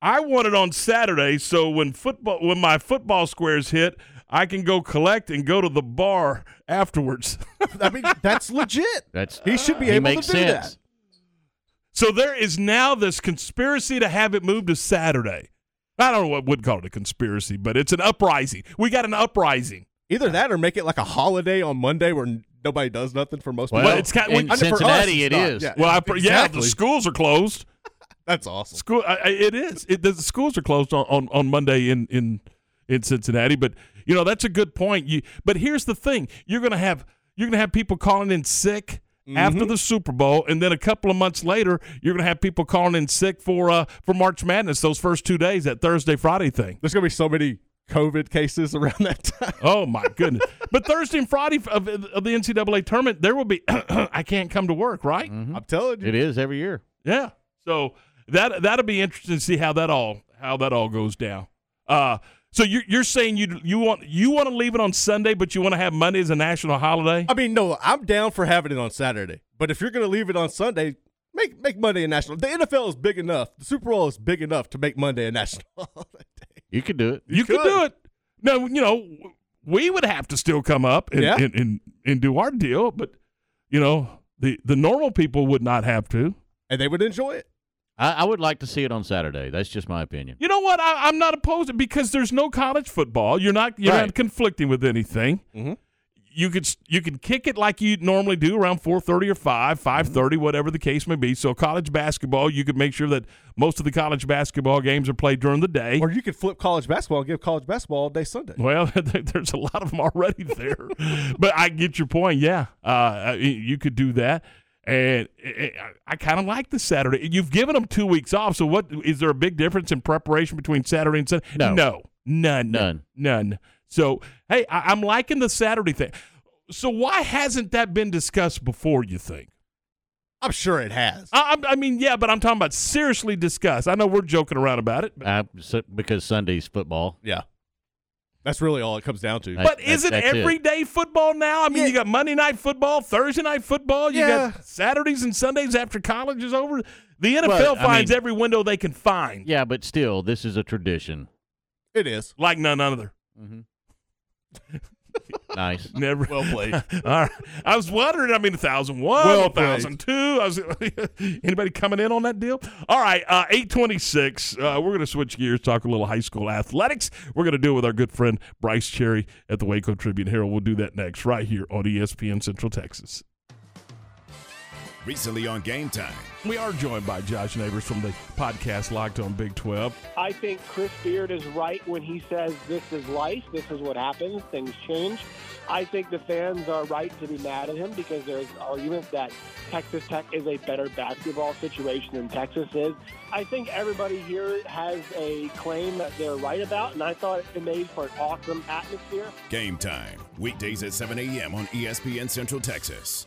"I want it on Saturday, so when football when my football squares hit, I can go collect and go to the bar afterwards. I mean, that's legit. That's he should be he able makes to do sense. that. So there is now this conspiracy to have it moved to Saturday. I don't know what would call it a conspiracy, but it's an uprising. We got an uprising. Either that or make it like a holiday on Monday where nobody does nothing for most Well, people. it's kind- in I know for us, Cincinnati it's it not. is. Yeah, Well, I, yeah, the schools are closed. That's awesome. School, I, I- it is. It, the schools are closed on, on, on Monday in, in in Cincinnati, but you know that's a good point. You, but here's the thing: you're gonna have you're gonna have people calling in sick after the Super Bowl, and then a couple of months later, you're gonna have people calling in sick for uh for March Madness. Those first two days, that Thursday Friday thing. There's gonna be so many COVID cases around that time. Oh my goodness! but Thursday and Friday of, of the NCAA tournament, there will be. I can't come to work, right? I'm telling you. It is every year. Yeah. So that that'll be interesting to see how that all how that all goes down. Uh so you're you're saying you you want you want to leave it on Sunday, but you want to have Monday as a national holiday? I mean, no, I'm down for having it on Saturday. But if you're going to leave it on Sunday, make make Monday a national. The NFL is big enough. The Super Bowl is big enough to make Monday a national holiday. You could do it. You, could. could. do it. No, you know, we would have to still come up and Yeah. and, and, and do our deal, but you know, the the normal people would not have to. And they would enjoy it. I, I would like to see it on Saturday. That's just my opinion. You know what? I, I'm not opposed to because there's no college football. You're not you're Right. not conflicting with anything. Mhm. You could you could kick it like you normally do around 4:30 or 5, 5:30, whatever the case may be. So college basketball, you could make sure that most of the college basketball games are played during the day. Or you could flip college basketball and give college basketball all day Sunday. Well, there's a lot of them already there, but I get your point. Yeah, uh, you could do that, and I- I kind of like the Saturday. You've given them two weeks off, so what is there a big difference in preparation between Saturday and Sunday? No. no, none, None. none. So hey, I, I'm liking the Saturday thing. So why hasn't that been discussed before? You think? I'm sure it has. I, I mean, yeah, but I'm talking about seriously discussed. I know we're joking around about it, but, Uh, so, because Sunday's football. Yeah. That's really all it comes down to. but that- is it that's it. everyday football now? I mean, you got Monday night football, Thursday night football, you Yeah. got Saturdays and Sundays after college is over. The NFL Well, I finds mean- every window they can find, Yeah, but still, this is a tradition. It is. like none other. Mm-hmm. Nice. Never. Well played. All right. I was wondering. I mean, a thousand one, Well a thousand two. I was. anybody coming in on that deal? All right. Uh, Eight twenty six. Uh, we're going to switch gears, talk a little high school athletics. We're going to do it with our good friend Brice Cherry at the Waco Tribune Herald. We'll do that next, right here on ESPN Central Texas. Recently on Game Time. We are joined by Josh Neighbors from the podcast Locked on Big Twelve. I think Chris Beard is right when he says this is life, this is what happens, things change. I think the fans are right to be mad at him because there's arguments that Texas Tech is a better basketball situation than Texas is. I think everybody here has a claim that they're right about, and I thought it made for an awesome atmosphere. Game Time. Weekdays at 7 a.m. on ESPN Central Texas.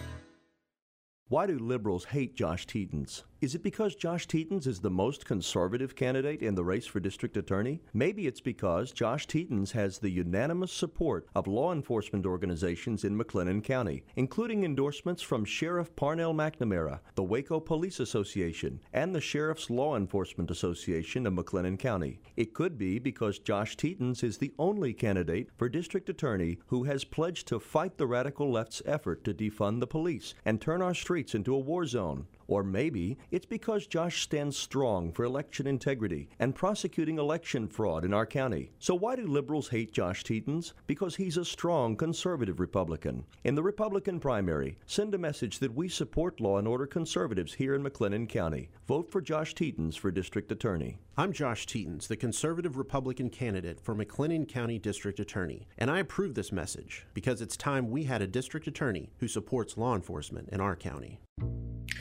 Why do liberals hate Josh Tetens? Is it because Josh Tetens is the most conservative candidate in the race for district attorney? Maybe it's because Josh Tetens has the unanimous support of law enforcement organizations in McLennan County, including endorsements from Sheriff Parnell McNamara, the Waco Police Association, and the Sheriff's Law Enforcement Association of McLennan County. It could be because Josh Tetens is the only candidate for district attorney who has pledged to fight the radical left's effort to defund the police and turn our streets into a war zone. Or maybe it's because Josh stands strong for election integrity and prosecuting election fraud in our county. So why do liberals hate Josh Tetens? Because he's a strong conservative Republican. In the Republican primary, send a message that we support law and order conservatives here in McLennan County. Vote for Josh Tetens for district attorney. I'm Josh Tetens, the conservative Republican candidate for McLennan County District Attorney, and I approve this message because it's time we had a district attorney who supports law enforcement in our county.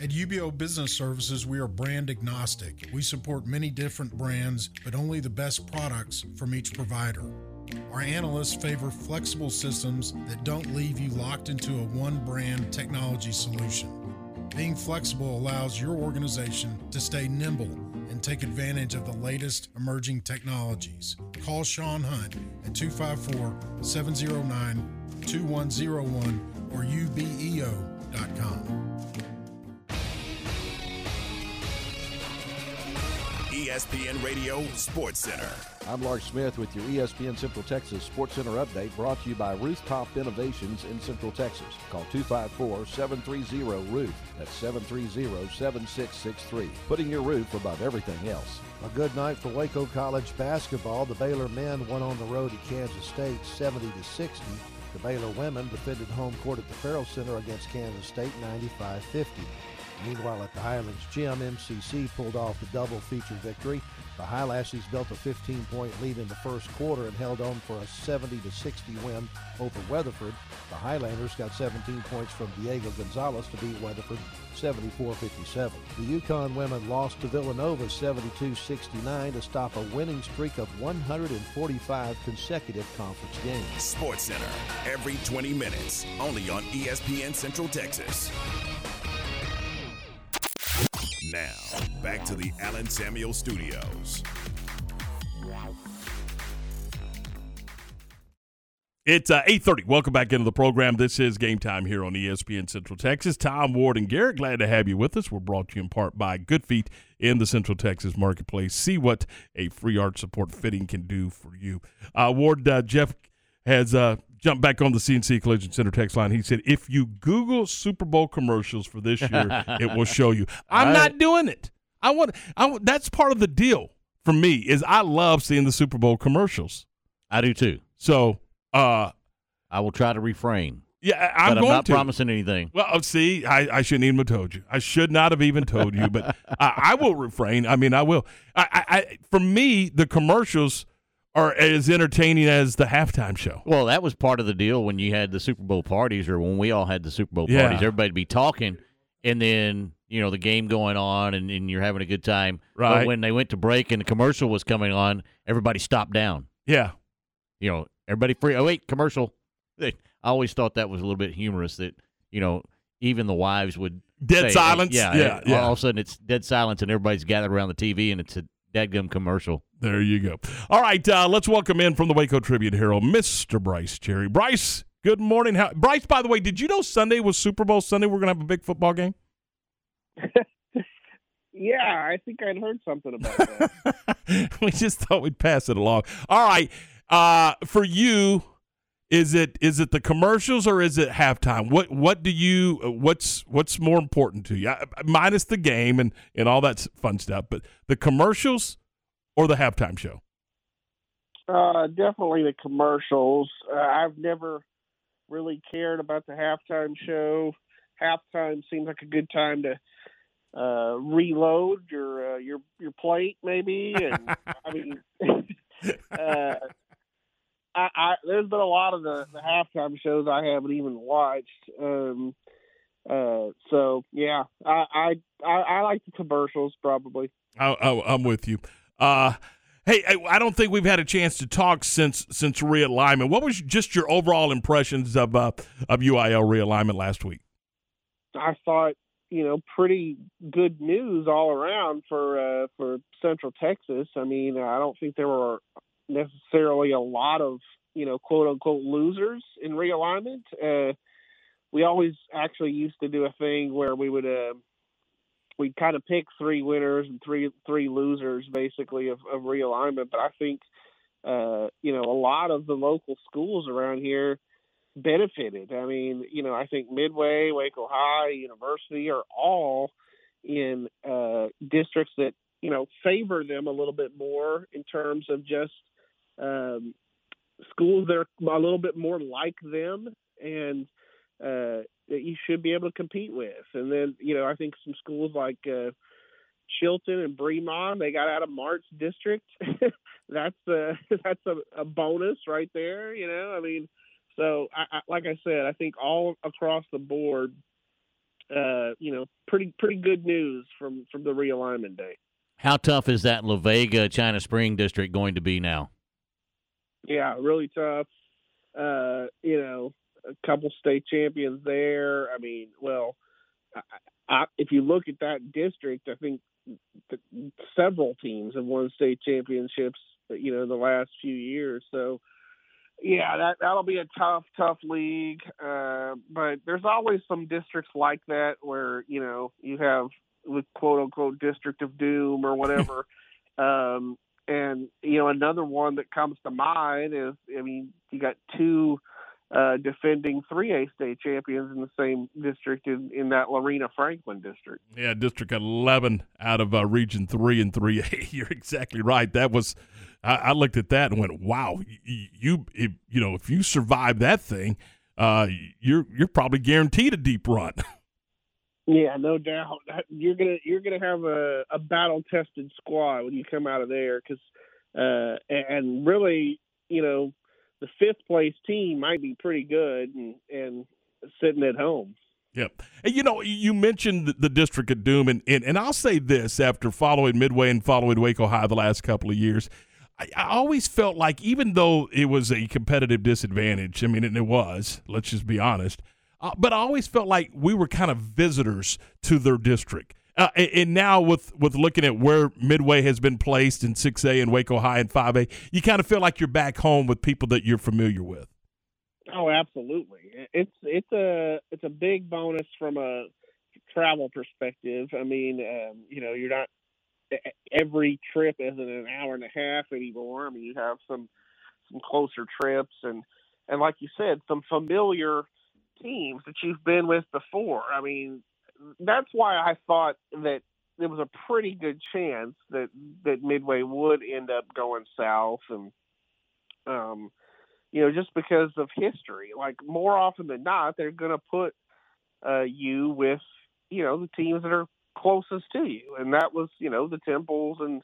At UBEO Business Services, we are brand agnostic. We support many different brands, but only the best products from each provider. Our analysts favor flexible systems that don't leave you locked into a one brand technology solution. Being flexible allows your organization to stay nimble and take advantage of the latest emerging technologies. Call Sean Hunt at 254 709 2101 or ubeo.com. ESPN Radio Sports Center. I'm Lark Smith with your ESPN Central Texas Sports Center update brought to you by Rooftop Innovations in Central Texas. Call 254-730-ROOF. That's 730-7663. Putting your roof above everything else. A good night for Waco College basketball. The Baylor men won on the road at Kansas State 70 to 60. The Baylor women defended home court at the Ferrell Center against Kansas State 95-50. Meanwhile, at the Highlands Gym, MCC pulled off the double feature victory. The Highlassies built a 15-point lead in the first quarter and held on for a 70-60 win over Weatherford. The Highlanders got 17 points from Diego Gonzalez to beat Weatherford 74-57. The UConn women lost to Villanova 72-69 to stop a winning streak of 145 consecutive conference games. Sports Center, every 20 minutes, only on ESPN Central Texas. Now, back to the Allen Samuels Studios. It's uh, 8.30. Welcome back into the program. This is Game Time here on ESPN Central Texas. Tom Ward and Garrett, glad to have you with us. We're brought to you in part by Good Feet in the Central Texas Marketplace. See what a free arch support fitting can do for you. Uh, Ward, uh, Jeff has jumped back on the CNC Collision Center text line. He said, if you Google Super Bowl commercials for this year, it will show you. I'm not doing it. I want, I want. That's part of the deal for me is I love seeing the Super Bowl commercials. I do too. So uh, I will try to refrain. Yeah, I'm but I'm not to. promising anything. Well, oh, see, I, I shouldn't even have told you. I should not have even told you, but I, I will refrain. I mean, I will. I, I, I, for me, the commercials are as entertaining as the halftime show. Well, that was part of the deal when you had the Super Bowl parties, or when we all had the Super Bowl Yeah. parties. Everybody'd be talking, and then you know the game going on, and, and you're having a good time. Right. But when they went to break and the commercial was coming on, everybody stopped down. Yeah. You know, everybody free. Oh wait, commercial. I always thought that was a little bit humorous that you know even the wives would Dead say, silence? Yeah, Yeah, yeah. All of a sudden it's dead silence, and everybody's gathered around the TV, and it's a dadgum commercial. There you go. All right, uh, let's welcome in from the Waco Tribune Herald, Mr. Brice Cherry. Brice, good morning. How, Brice, by the way, did you know Sunday was Super Bowl Sunday? We're going to have a big football game. Yeah, I think I'd heard something about that. we just thought we'd pass it along. All right, uh, for you, is it is it the commercials or is it halftime? What what do you what's what's more important to you? Minus the game and and all that fun stuff, but the commercials or the halftime show? Uh, definitely the commercials. Uh, I've never really cared about the halftime show. Halftime seems like a good time to uh, reload your uh, your your plate, maybe. And I mean, uh, I, I there's been a lot of the, the halftime shows I haven't even watched. Um, uh, so yeah, I, I I I like the commercials probably. I, I, I'm with you. Uh, hey, I, don't think we've had a chance to talk since since realignment. What was just your overall impressions of uh, of UIL realignment last week? I thought, you know, pretty good news all around for uh, for Central Texas. I mean, I don't think there were necessarily a lot of, you know, quote unquote losers in realignment. Uh, we always actually used to do a thing where we would uh, we'd kind of pick three winners and three three losers basically of, of realignment. But I think uh, you know, a lot of the local schools around here benefited. I mean, you know, I think Midway, Waco High, University are all in uh, districts that you know favor them a little bit more in terms of just um, schools that are a little bit more like them and uh, that you should be able to compete with. And then you know, I think some schools like uh, Chilton and Bremond, they got out of March district. that's a that's a, a bonus right there. You know, I mean, so I, I, like I said, I think all across the board, uh, you know, pretty pretty good news from from the realignment day. How tough is that La Vega China Spring district going to be now? Yeah, really tough. Uh, you know, a couple state champions there. I mean, well, I, I, if you look at that district, I think the, several teams have won state championships. You know, the last few years. So, yeah, that that'll be a tough, tough league. Uh, but there's always some districts like that where you know you have the quote unquote district of doom or whatever. um, and you know, another one that comes to mind is, I mean, you got two uh, defending 3A state champions in the same district in, in that Lorena Franklin district. Yeah, District 11 out of uh, Region 3 and 3A. You're exactly right. That was, I, I looked at that and went, wow, you, you, if, you know, if you survive that thing, uh, you're you're probably guaranteed a deep run. Yeah, no doubt. You're gonna you're gonna have a, a battle tested squad when you come out of there because, uh, and really, you know, the fifth place team might be pretty good and and sitting at home. Yep. And you know, you mentioned the District of Doom, and, and, and I'll say this after following Midway and following Waco High the last couple of years, I, I always felt like even though it was a competitive disadvantage, I mean, and it was, let's just be honest, uh, but I always felt like we were kind of visitors to their district. Uh, and, now with with looking at where Midway has been placed in 6A and Waco High and 5A, you kind of feel like you're back home with people that you're familiar with. Oh, absolutely. It's it's a it's a big bonus from a travel perspective. I mean, um, you know, you're not every trip isn't an hour and a half anymore. I mean, you have some some closer trips and and like you said, some familiar teams that you've been with before. I mean, that's why I thought that there was a pretty good chance that that Midway would end up going south, and um, you know, just because of history. Like more often than not, they're going to put uh, you with you know the teams that are closest to you, and that was you know the Temples and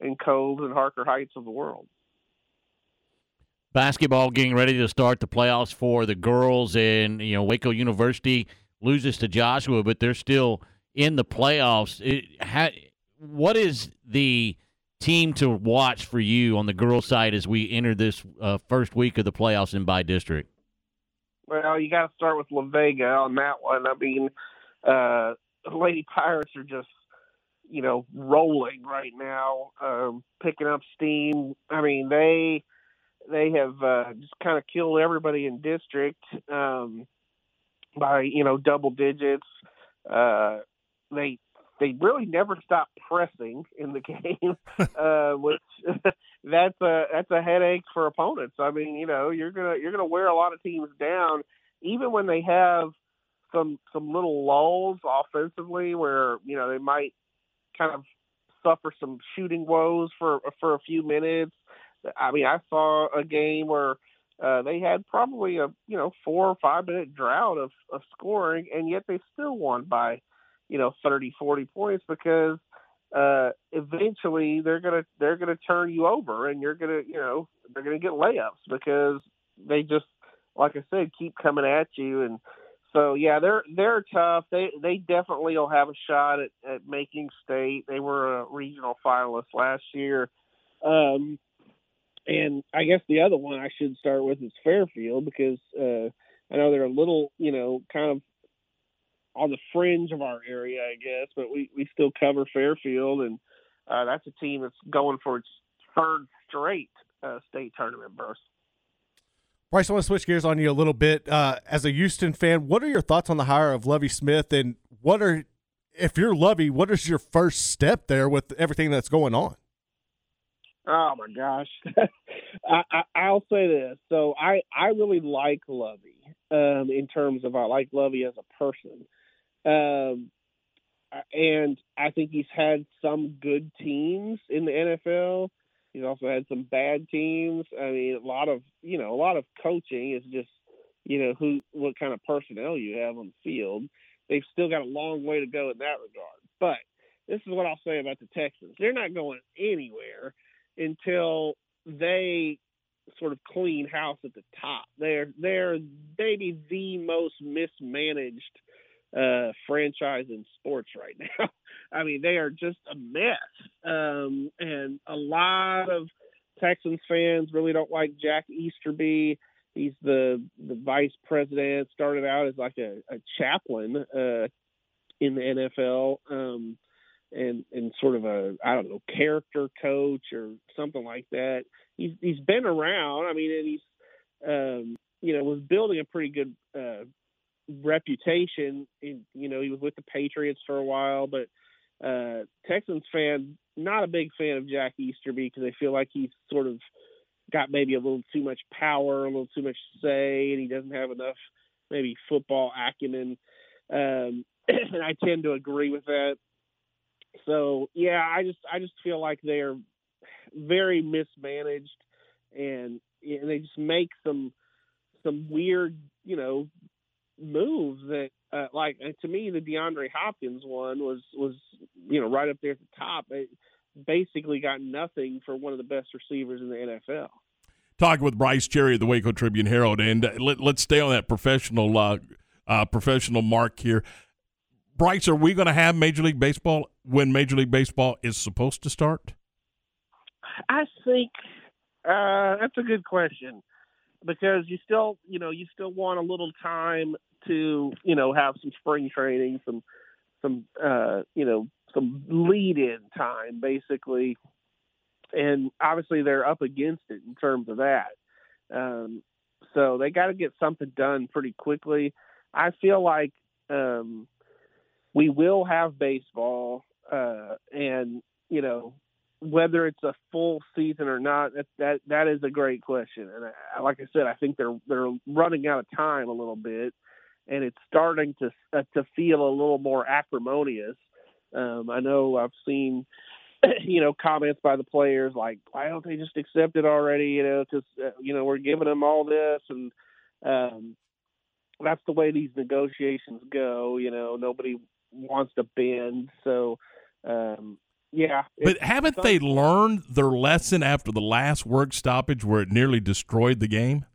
and Coves and Harker Heights of the world. Basketball getting ready to start the playoffs for the girls and you know Waco University loses to Joshua but they're still in the playoffs. It, ha, what is the team to watch for you on the girls side as we enter this uh, first week of the playoffs in by district? Well you got to start with La Vega on that one. I mean uh, Lady Pirates are just you know rolling right now um, picking up steam. I mean they they have uh, just kind of killed everybody in district. Um, by you know double digits. Uh, they they really never stop pressing in the game, uh, which that's a that's a headache for opponents. I mean, you know, you're gonna you're gonna wear a lot of teams down, even when they have some some little lulls offensively, where you know they might kind of suffer some shooting woes for for a few minutes. I mean, I saw a game where uh, they had probably a you know four or five minute drought of, of scoring, and yet they still won by you know 30, 40 points because uh, eventually they're gonna they're gonna turn you over, and you're gonna you know they're gonna get layups because they just like I said keep coming at you and. So yeah, they're they're tough. They they definitely will have a shot at, at making state. They were a regional finalist last year. Um, and I guess the other one I should start with is Fairfield because uh, I know they're a little, you know, kind of on the fringe of our area, I guess, but we, we still cover Fairfield, and uh, that's a team that's going for its third straight uh, state tournament berth. Brice, I want to switch gears on you a little bit. Uh, as a Houston fan, what are your thoughts on the hire of Lovie Smith, and what are, if you're Lovie, what is your first step there with everything that's going on? Oh my gosh, I, I, will say this. So I I really like Lovie um, in terms of I like Lovie as a person, um, and I think he's had some good teams in the NFL. He's also had some bad teams. I mean, a lot of you know a lot of coaching is just you know who what kind of personnel you have on the field. They've still got a long way to go in that regard, but this is what I'll say about the Texans. They're not going anywhere until they sort of clean house at the top. They're they're maybe the most mismanaged uh, franchise in sports right now. I mean, they are just a mess, um, and a lot of Texans fans really don't like Jack Easterby. He's the the vice president. Started out as like a, a chaplain uh, in the NFL, um, and and sort of a I don't know character coach or something like that. He's he's been around. I mean, and he's um, you know was building a pretty good uh, reputation. In, you know, he was with the Patriots for a while, but uh, Texans fan not a big fan of Jack Easterby because they feel like he's sort of got maybe a little too much power, a little too much say, and he doesn't have enough maybe football acumen. Um, and I tend to agree with that. So yeah, I just I just feel like they're very mismanaged, and and they just make some some weird you know moves that uh, like to me the DeAndre Hopkins one was was you know right up there at the top. It basically got nothing for one of the best receivers in the NFL. Talking with Brice Cherry of the Waco Tribune Herald, and uh, let, us stay on that professional uh, uh, professional mark here. Brice, are we going to have Major League Baseball when Major League Baseball is supposed to start? I think uh, that's a good question because you still, you know, you still want a little time to, you know, have some spring training, some, some, uh, you know, some lead-in time, basically, and obviously they're up against it in terms of that. Um, so they got to get something done pretty quickly. I feel like um, we will have baseball, uh, and you know whether it's a full season or not, that that that is a great question. And I, like I said, I think they're they're running out of time a little bit, and it's starting to uh, to feel a little more acrimonious. Um, I know I've seen, you know, comments by the players like, "Why don't they just accept it already?" You know, because uh, you know we're giving them all this, and um, that's the way these negotiations go. You know, nobody wants to bend, so um, yeah. But haven't they learned their lesson after the last work stoppage where it nearly destroyed the game?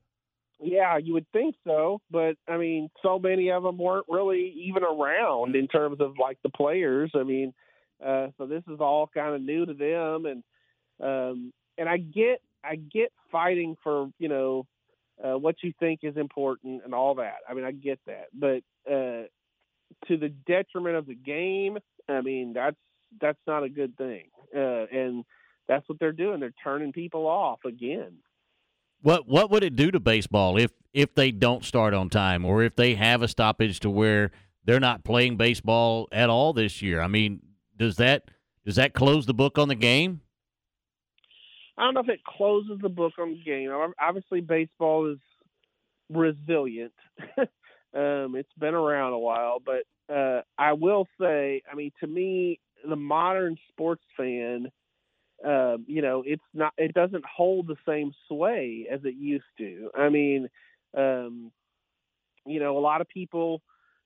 Yeah, you would think so, but I mean, so many of them weren't really even around in terms of like the players. I mean, uh, so this is all kind of new to them, and um, and I get I get fighting for you know uh, what you think is important and all that. I mean, I get that, but uh, to the detriment of the game, I mean, that's that's not a good thing. Uh, and that's what they're doing. They're turning people off again. What what would it do to baseball if if they don't start on time or if they have a stoppage to where they're not playing baseball at all this year? I mean, does that does that close the book on the game? I don't know if it closes the book on the game. Obviously, baseball is resilient. um, it's been around a while, but uh, I will say, I mean, to me, the modern sports fan, uh, you know, it's not, it doesn't hold the same sway as it used to. I mean, um, you know, a lot of people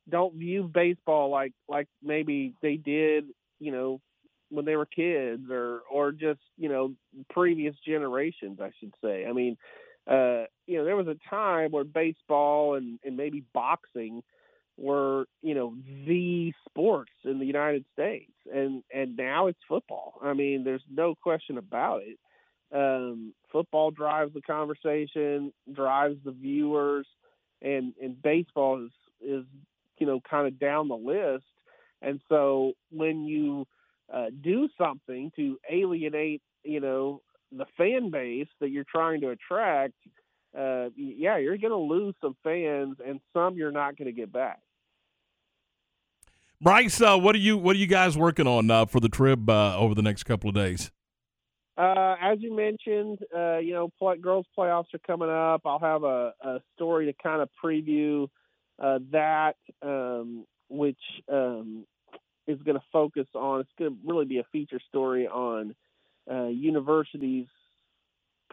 don't view baseball like like maybe they did, you know, when they were kids or or just you know previous generations, I should say. I mean, uh, you know, there was a time where baseball and and maybe boxing were you know the sports in the United States, and and now it's football. I mean, there's no question about it. Um, football drives the conversation, drives the viewers, and and baseball is is you know kind of down the list. And so when you uh, do something to alienate, you know, the fan base that you're trying to attract, uh, yeah, you're going to lose some fans, and some you're not going to get back. Brice, uh, what are you what are you guys working on uh, for the trip uh, over the next couple of days? Uh, as you mentioned, uh, you know, play, girls playoffs are coming up. I'll have a, a story to kind of preview uh, that, um, which um, is going to focus on. It's going to really be a feature story on universities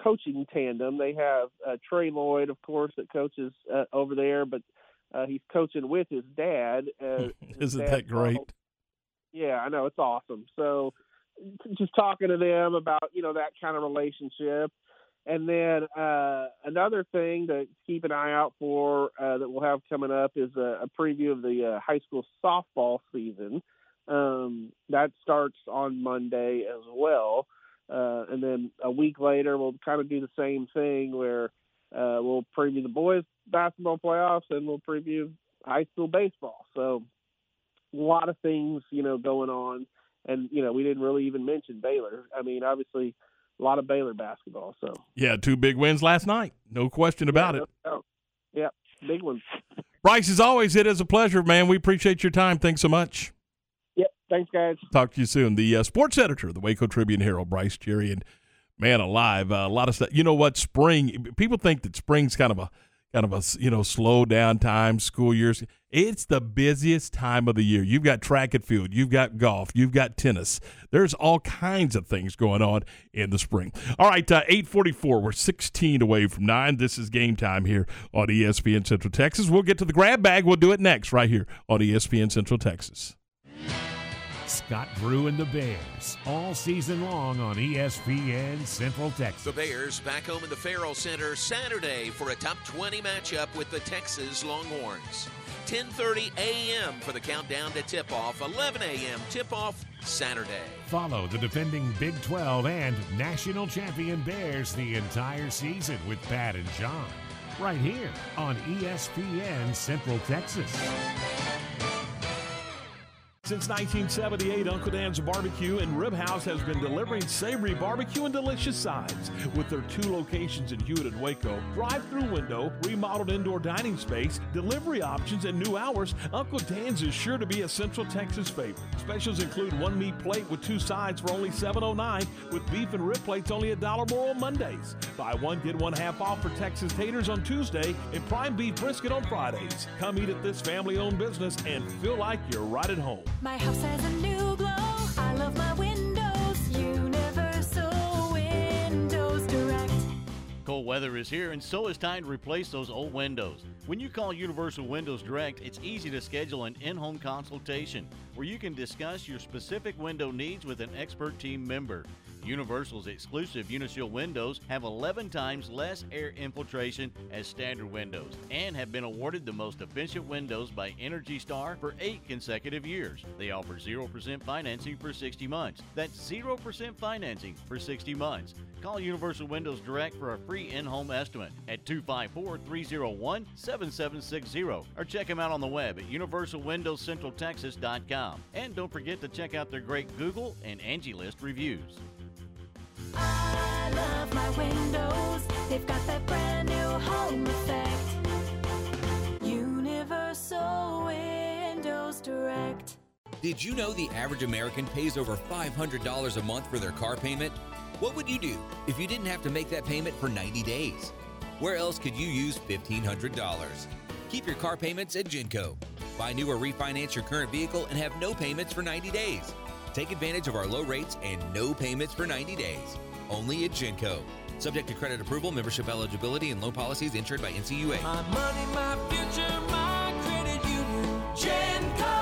coaching tandem. They have Trey Lloyd, of course, that coaches over there, but uh, he's coaching with his dad. Uh, Isn't that great? Yeah, I know it's awesome. So just talking to them about you know that kind of relationship, and then uh, another thing to keep an eye out for uh, that we'll have coming up is a, a preview of the uh, high school softball season. Um, that starts on Monday as well. uh, and then a week later we'll kind of do the same thing where uh, we'll preview the boys basketball playoffs and we'll preview high school baseball. So a lot of things, you know, going on, and you know we didn't really even mention Baylor. I mean, obviously a lot of Baylor basketball. So Yeah, two big wins last night. No question about it. oh, yeah, big ones. Brice, as always, it is a pleasure, man. We appreciate your time. Thanks so much. Yep, thanks, guys. Talk to you soon. The uh, sports editor of the Waco Tribune Herald, Brice Cherry, and man alive, uh, a lot of stuff. You know what? Spring. People think that spring's kind of a kind of a you know slow down time, school years. It's the busiest time of the year. You've got track and field, you've got golf, you've got tennis. There's all kinds of things going on in the spring. All right, uh, eight forty four. We're sixteen away from nine. This is game time here on ESPN Central Texas. We'll get to the grab bag. We'll do it next right here on ESPN Central Texas. Scott Drew and the Bears all season long on ESPN Central Texas. The Bears back home in the Ferrell Center Saturday for a top 20 matchup with the Texas Longhorns. 10:30 a.m. for the countdown to tip-off. 11 a.m. tip-off Saturday. Follow the defending Big 12 and national champion Bears the entire season with Pat and John. Right here on ESPN Central Texas. Since 1978, Uncle Dan's Barbecue and Rib House has been delivering savory barbecue and delicious sides. With their two locations in Hewitt and Waco, drive-through window, remodeled indoor dining space, delivery options, and new hours, Uncle Dan's is sure to be a Central Texas favorite. Specials include one meat plate with two sides for only $7.09, with beef and rib plates only a dollar more on Mondays. Buy one, get one half off for Texas taters on Tuesday and prime beef brisket on Fridays. Come eat at this family-owned business and feel like you're right at home. My house has a new glow. I love my windows. Universal Windows Direct. Cold weather is here, and so is time to replace those old windows. When you call Universal Windows Direct, it's easy to schedule an in home consultation where you can discuss your specific window needs with an expert team member. Universal's exclusive Unishield windows have 11 times less air infiltration as standard windows and have been awarded the most efficient windows by Energy Star for eight consecutive years. They offer 0% financing for 60 months. That's 0% financing for 60 months. Call Universal Windows Direct for a free in home estimate at 254 301 7760 or check them out on the web at universalwindowscentraltexas.com. And don't forget to check out their great Google and Angie List reviews. I love my windows. They've got that brand new home effect. Universal Windows Direct. Did you know the average American pays over $500 a month for their car payment? What would you do if you didn't have to make that payment for 90 days? Where else could you use $1,500? Keep your car payments at Genco. Buy new or refinance your current vehicle and have no payments for 90 days. Take advantage of our low rates and no payments for 90 days. Only at Genco. Subject to credit approval, membership eligibility, and loan policies insured by NCUA. My money, my future, my credit union. Genco.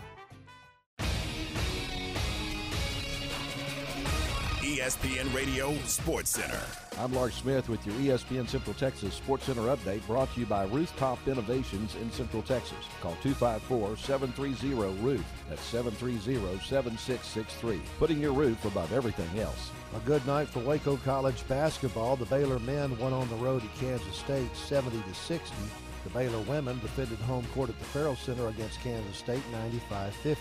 ESPN Radio Sports Center. I'm Lark Smith with your ESPN Central Texas Sports Center update brought to you by Rooftop Innovations in Central Texas. Call 254-730-ROOF. That's 730-7663. Putting your roof above everything else. A good night for Waco College basketball. The Baylor men won on the road at Kansas State 70 to 60. The Baylor women defended home court at the Ferrell Center against Kansas State 95-50.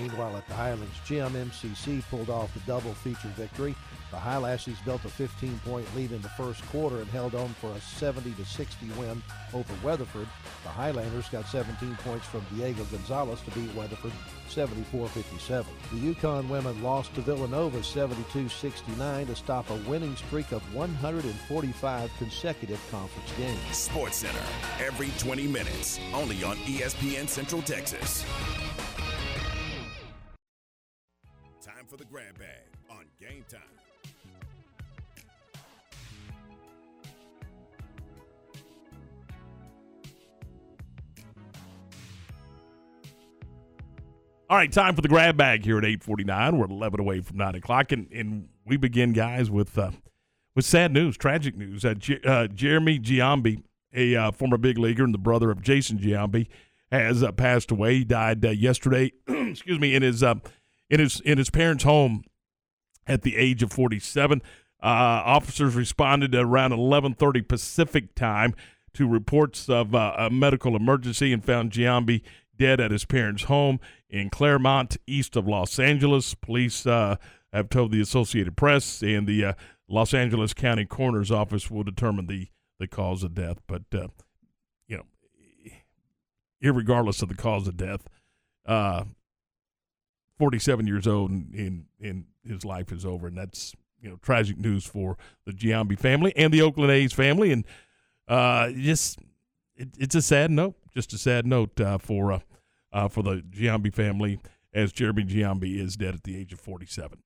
Meanwhile, at the Highlands Gym, MCC pulled off the double feature victory. The Highlassies built a 15-point lead in the first quarter and held on for a 70-60 win over Weatherford. The Highlanders got 17 points from Diego Gonzalez to beat Weatherford 74-57. The UConn women lost to Villanova 72-69 to stop a winning streak of 145 consecutive conference games. Sports Center, every 20 minutes, only on ESPN Central Texas for the grab bag on Game Time. All right, time for the grab bag here at 849. We're 11 away from 9 o'clock, and, and we begin, guys, with uh, with sad news, tragic news. Uh, uh, Jeremy Giambi, a uh, former big leaguer and the brother of Jason Giambi, has uh, passed away. He died uh, yesterday, excuse me, in his in, his, in his parents' home at the age of 47. Uh, officers responded around 11:30 Pacific time to reports of uh, a medical emergency and found Giambi dead at his parents' home in Claremont, east of Los Angeles. Police uh, have told the Associated Press, and the uh, Los Angeles County Coroner's Office will determine the the cause of death. But uh, you know, irregardless of the cause of death, uh, 47 years old and, and, and his life is over. And that's, you know, tragic news for the Giambi family and the Oakland A's family. And uh, just, it, it's a sad note, just a sad note uh, for, uh, uh, for the Giambi family as Jeremy Giambi is dead at the age of 47.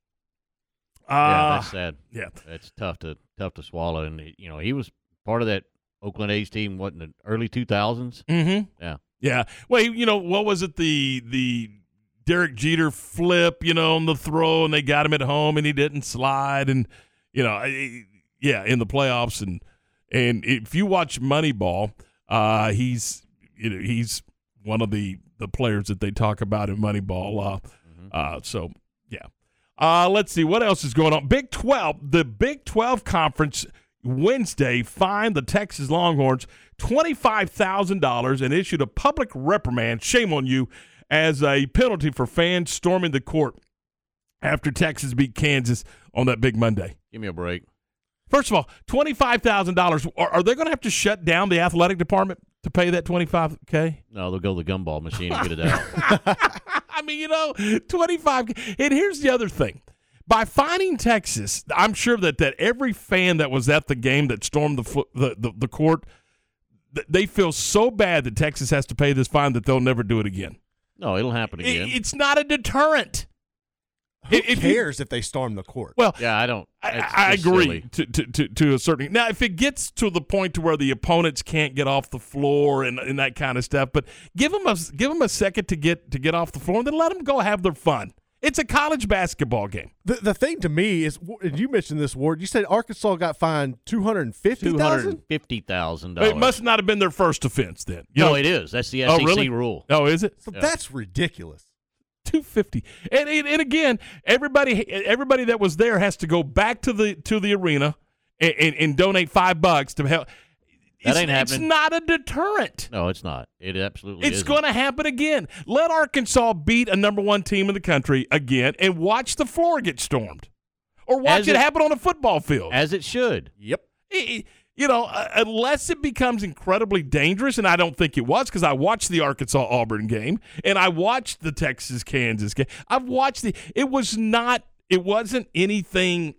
yeah, Uh, that's sad. yeah. it's tough to tough to swallow. And you know, he was part of that Oakland A's team. What in the early two thousands? Mm-hmm. Yeah, Yeah. Well, you know, what was it? The the Derek Jeter flip, you know, on the throw, and they got him at home, and he didn't slide, and you know, yeah, in the playoffs, and and if you watch Moneyball, uh, he's you know he's one of the the players that they talk about in Moneyball. Uh, uh, so yeah. Uh, let's see what else is going on. Big Twelve, the Big Twelve conference Wednesday fined the Texas Longhorns $25,000 and issued a public reprimand, shame on you, as a penalty for fans storming the court after Texas beat Kansas on that big Monday. give me a break. First of all, $25,000. Are, are they going to have to shut down the athletic department to pay that 25K? No, they'll go to the gumball machine and get it out. I mean, you know, 25. And here's the other thing. By finding Texas, I'm sure that, that every fan that was at the game that stormed the, the, the, the court, th- they feel so bad that Texas has to pay this fine that they'll never do it again. No, it'll happen I- again. it's not a deterrent. Who If you- cares if they storm the court? Well, yeah, I don't. I, I agree to, to, to, to a certain now if it gets to the point to where the opponents can't get off the floor and, and that kind of stuff but give them a give them a second to get to get off the floor and then let them go have their fun it's a college basketball game The the thing to me is, and you mentioned this ward. You said Arkansas got fined two hundred and fifty Two hundred thousand. and fifty thousand it dollars. must not have been their first offense then You No, know- it is. That's the Oh, SEC really? rule. oh is it So that's ridiculous. 250 and, and and again everybody everybody that was there has to go back to the to the arena and, and, and donate five bucks to help That it's, ain't it's not a deterrent No, it's not. It absolutely It's going to happen again. Let Arkansas beat a number one team in the country again and watch the floor get stormed. Or watch it, it- happen on a football field. as it should. Yep. I- you know, uh, unless it becomes incredibly dangerous, and I don't think it was because I watched the Arkansas Auburn game and I watched the Texas Kansas game. I've watched the. It was not. It wasn't anything.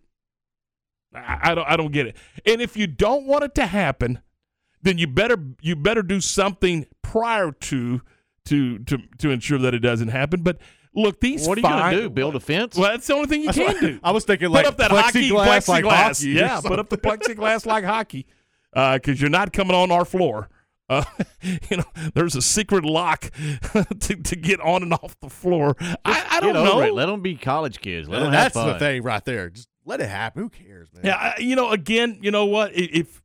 I, I don't. I don't get it. And if you don't want it to happen, then you better you better do something prior to to to to ensure that it doesn't happen. But look, these What are you going to do? Build a fence? Well, that's the only thing you can do. I was thinking put like up that hockey plexiglass, plexiglass. like hockey yeah, put up the plexiglass like hockey, because you're not coming on our floor. Uh, you know, there's a secret lock to, to get on and off the floor. I, I don't know. it. Let them be college kids. Let them have That's fun. the thing right there. Just let it happen. Who cares, man? Yeah, you know, again, you know what? If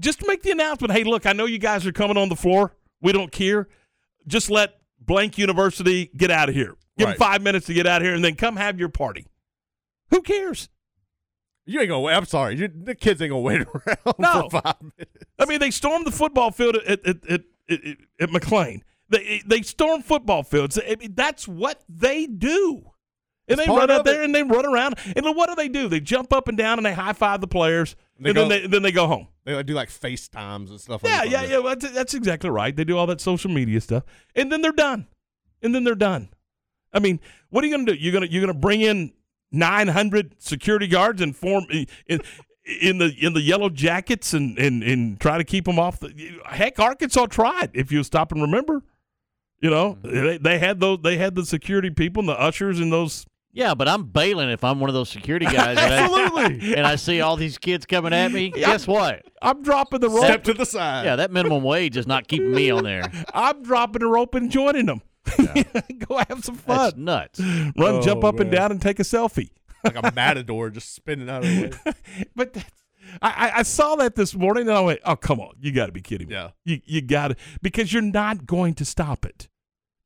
just make the announcement, hey, look, I know you guys are coming on the floor. We don't care. Just let blank university get out of here. Give Right. them five minutes to get out of here, and then come have your party. Who cares? You ain't gonna. wait. I'm sorry. You, the kids ain't gonna wait around No. for five minutes. I mean, they stormed the football field at at at, at, at McLane. They they storm football fields. I mean, that's what they do. And It's they run out there it. and they run around. And what do they do? They jump up and down and they high five the players. They and then they then they go home. They do like FaceTimes and stuff. Yeah, like yeah, yeah. That's, that's exactly right. They do all that social media stuff, and then they're done. And then they're done. I mean, what are you going to do? You're going to you're going to bring in 900 security guards and form in, in the in the yellow jackets and and and try to keep them off the. Heck, Arkansas tried. If you stop and remember, you know mm-hmm. they, they had those they had the security people and the ushers and those. Yeah, but I'm bailing if I'm one of those security guys. and I- Absolutely. and I see all these kids coming at me. Yeah. Guess what? I'm dropping the rope. Step to the side. Yeah, that minimum wage is not keeping me on there. I'm dropping the rope and joining them. Go have some fun. That's nuts. Run, oh, jump Oh, up and down, and take a selfie. like a matador just spinning out of the way. but I- I saw that this morning and I went, "Oh, come on, you got to be kidding me! Yeah. you you got to because you're not going to stop it."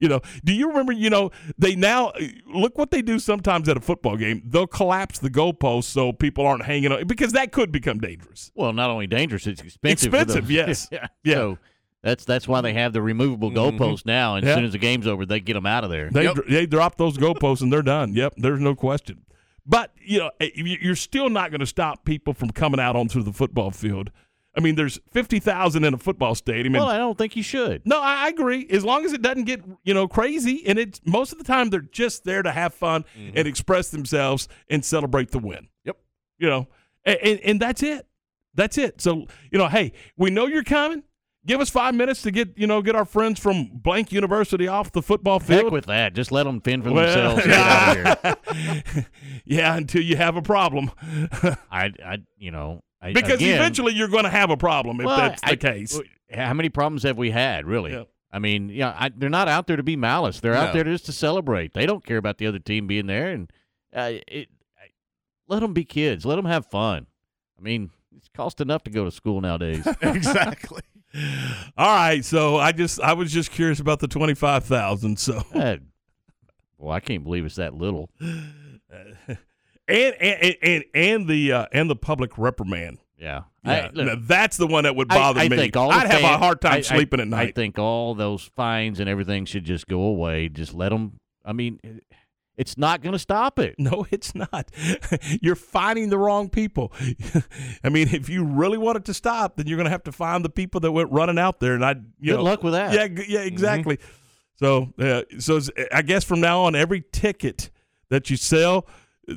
You know, do you remember? You know, they now look what they do sometimes at a football game. They'll collapse the goalposts so people aren't hanging on because that could become dangerous. Well, not only dangerous, it's expensive. Expensive, yes. yeah. Yeah. So that's that's why they have the removable Mm-hmm. goalposts now. And Yeah. as soon as the game's over, they get them out of there. They dr- they drop those goalposts and they're done. Yep, there's no question. But you know, eh, you're still not going to stop people from coming out onto the football field. I mean, there's fifty thousand in a football stadium. and- well, I don't think you should. no, I, I agree. As long as it doesn't get you know crazy, and it's most of the time they're just there to have fun mm-hmm. and express themselves and celebrate the win. Yep. You know, and, and, and that's it. That's it. So you know, hey, we know you're coming. Give us five minutes to get you know get our friends from Blank University off the football field. Heck with that. Just let them fend for Well, themselves. and get out of here. yeah, until you have a problem. I, I, you know, I, because again, eventually you're going to have a problem if well, that's the I- case. How many problems have we had, really? I mean, yeah, I, they're not out there to be malice. They're out No. there just to celebrate. They don't care about the other team being there, and uh, it, I, let them be kids. Let them have fun. I mean, it's cost enough to go to school nowadays. exactly. All right, so I just I was just curious about the twenty five thousand. So Uh, well, I can't believe it's that little. and and and and the uh, and the public reprimand. Yeah, Yeah, I- look, that's the one that would bother I me. think all I'd have a hard time I- I- sleeping at night. I think all those fines and everything should just go away. Just let them. I mean, it's not going to stop it. No, it's not. You're finding the wrong people. I mean, if you really want it to stop, then you're going to have to find the people that went running out there. And I, you Good know, luck with that. Yeah, yeah, exactly. So, uh, so I guess from now on, every ticket that you sell,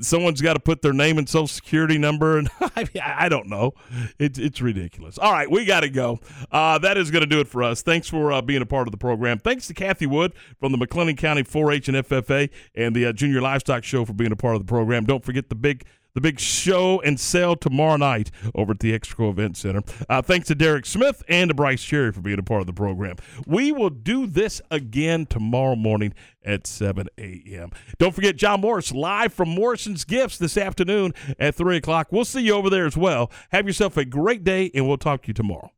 someone's got to put their name and social security number, and I, I don't know. It's it's ridiculous. All right, we got to go. Uh, that is going to do it for us. Thanks for uh, being a part of the program. Thanks to Kathy Wood from the McLennan County 4-H and FFA and the uh, Junior Livestock Show for being a part of the program. Don't forget the big the big show and sale tomorrow night over at the Exco Event Center. Uh, thanks to Derek Smith and to Bryce Cherry for being a part of the program. We will do this again tomorrow morning at 7 a.m. Don't forget John Morris live from Morrison's Gifts this afternoon at 3 o'clock. We'll see you over there as well. Have yourself a great day, and we'll talk to you tomorrow.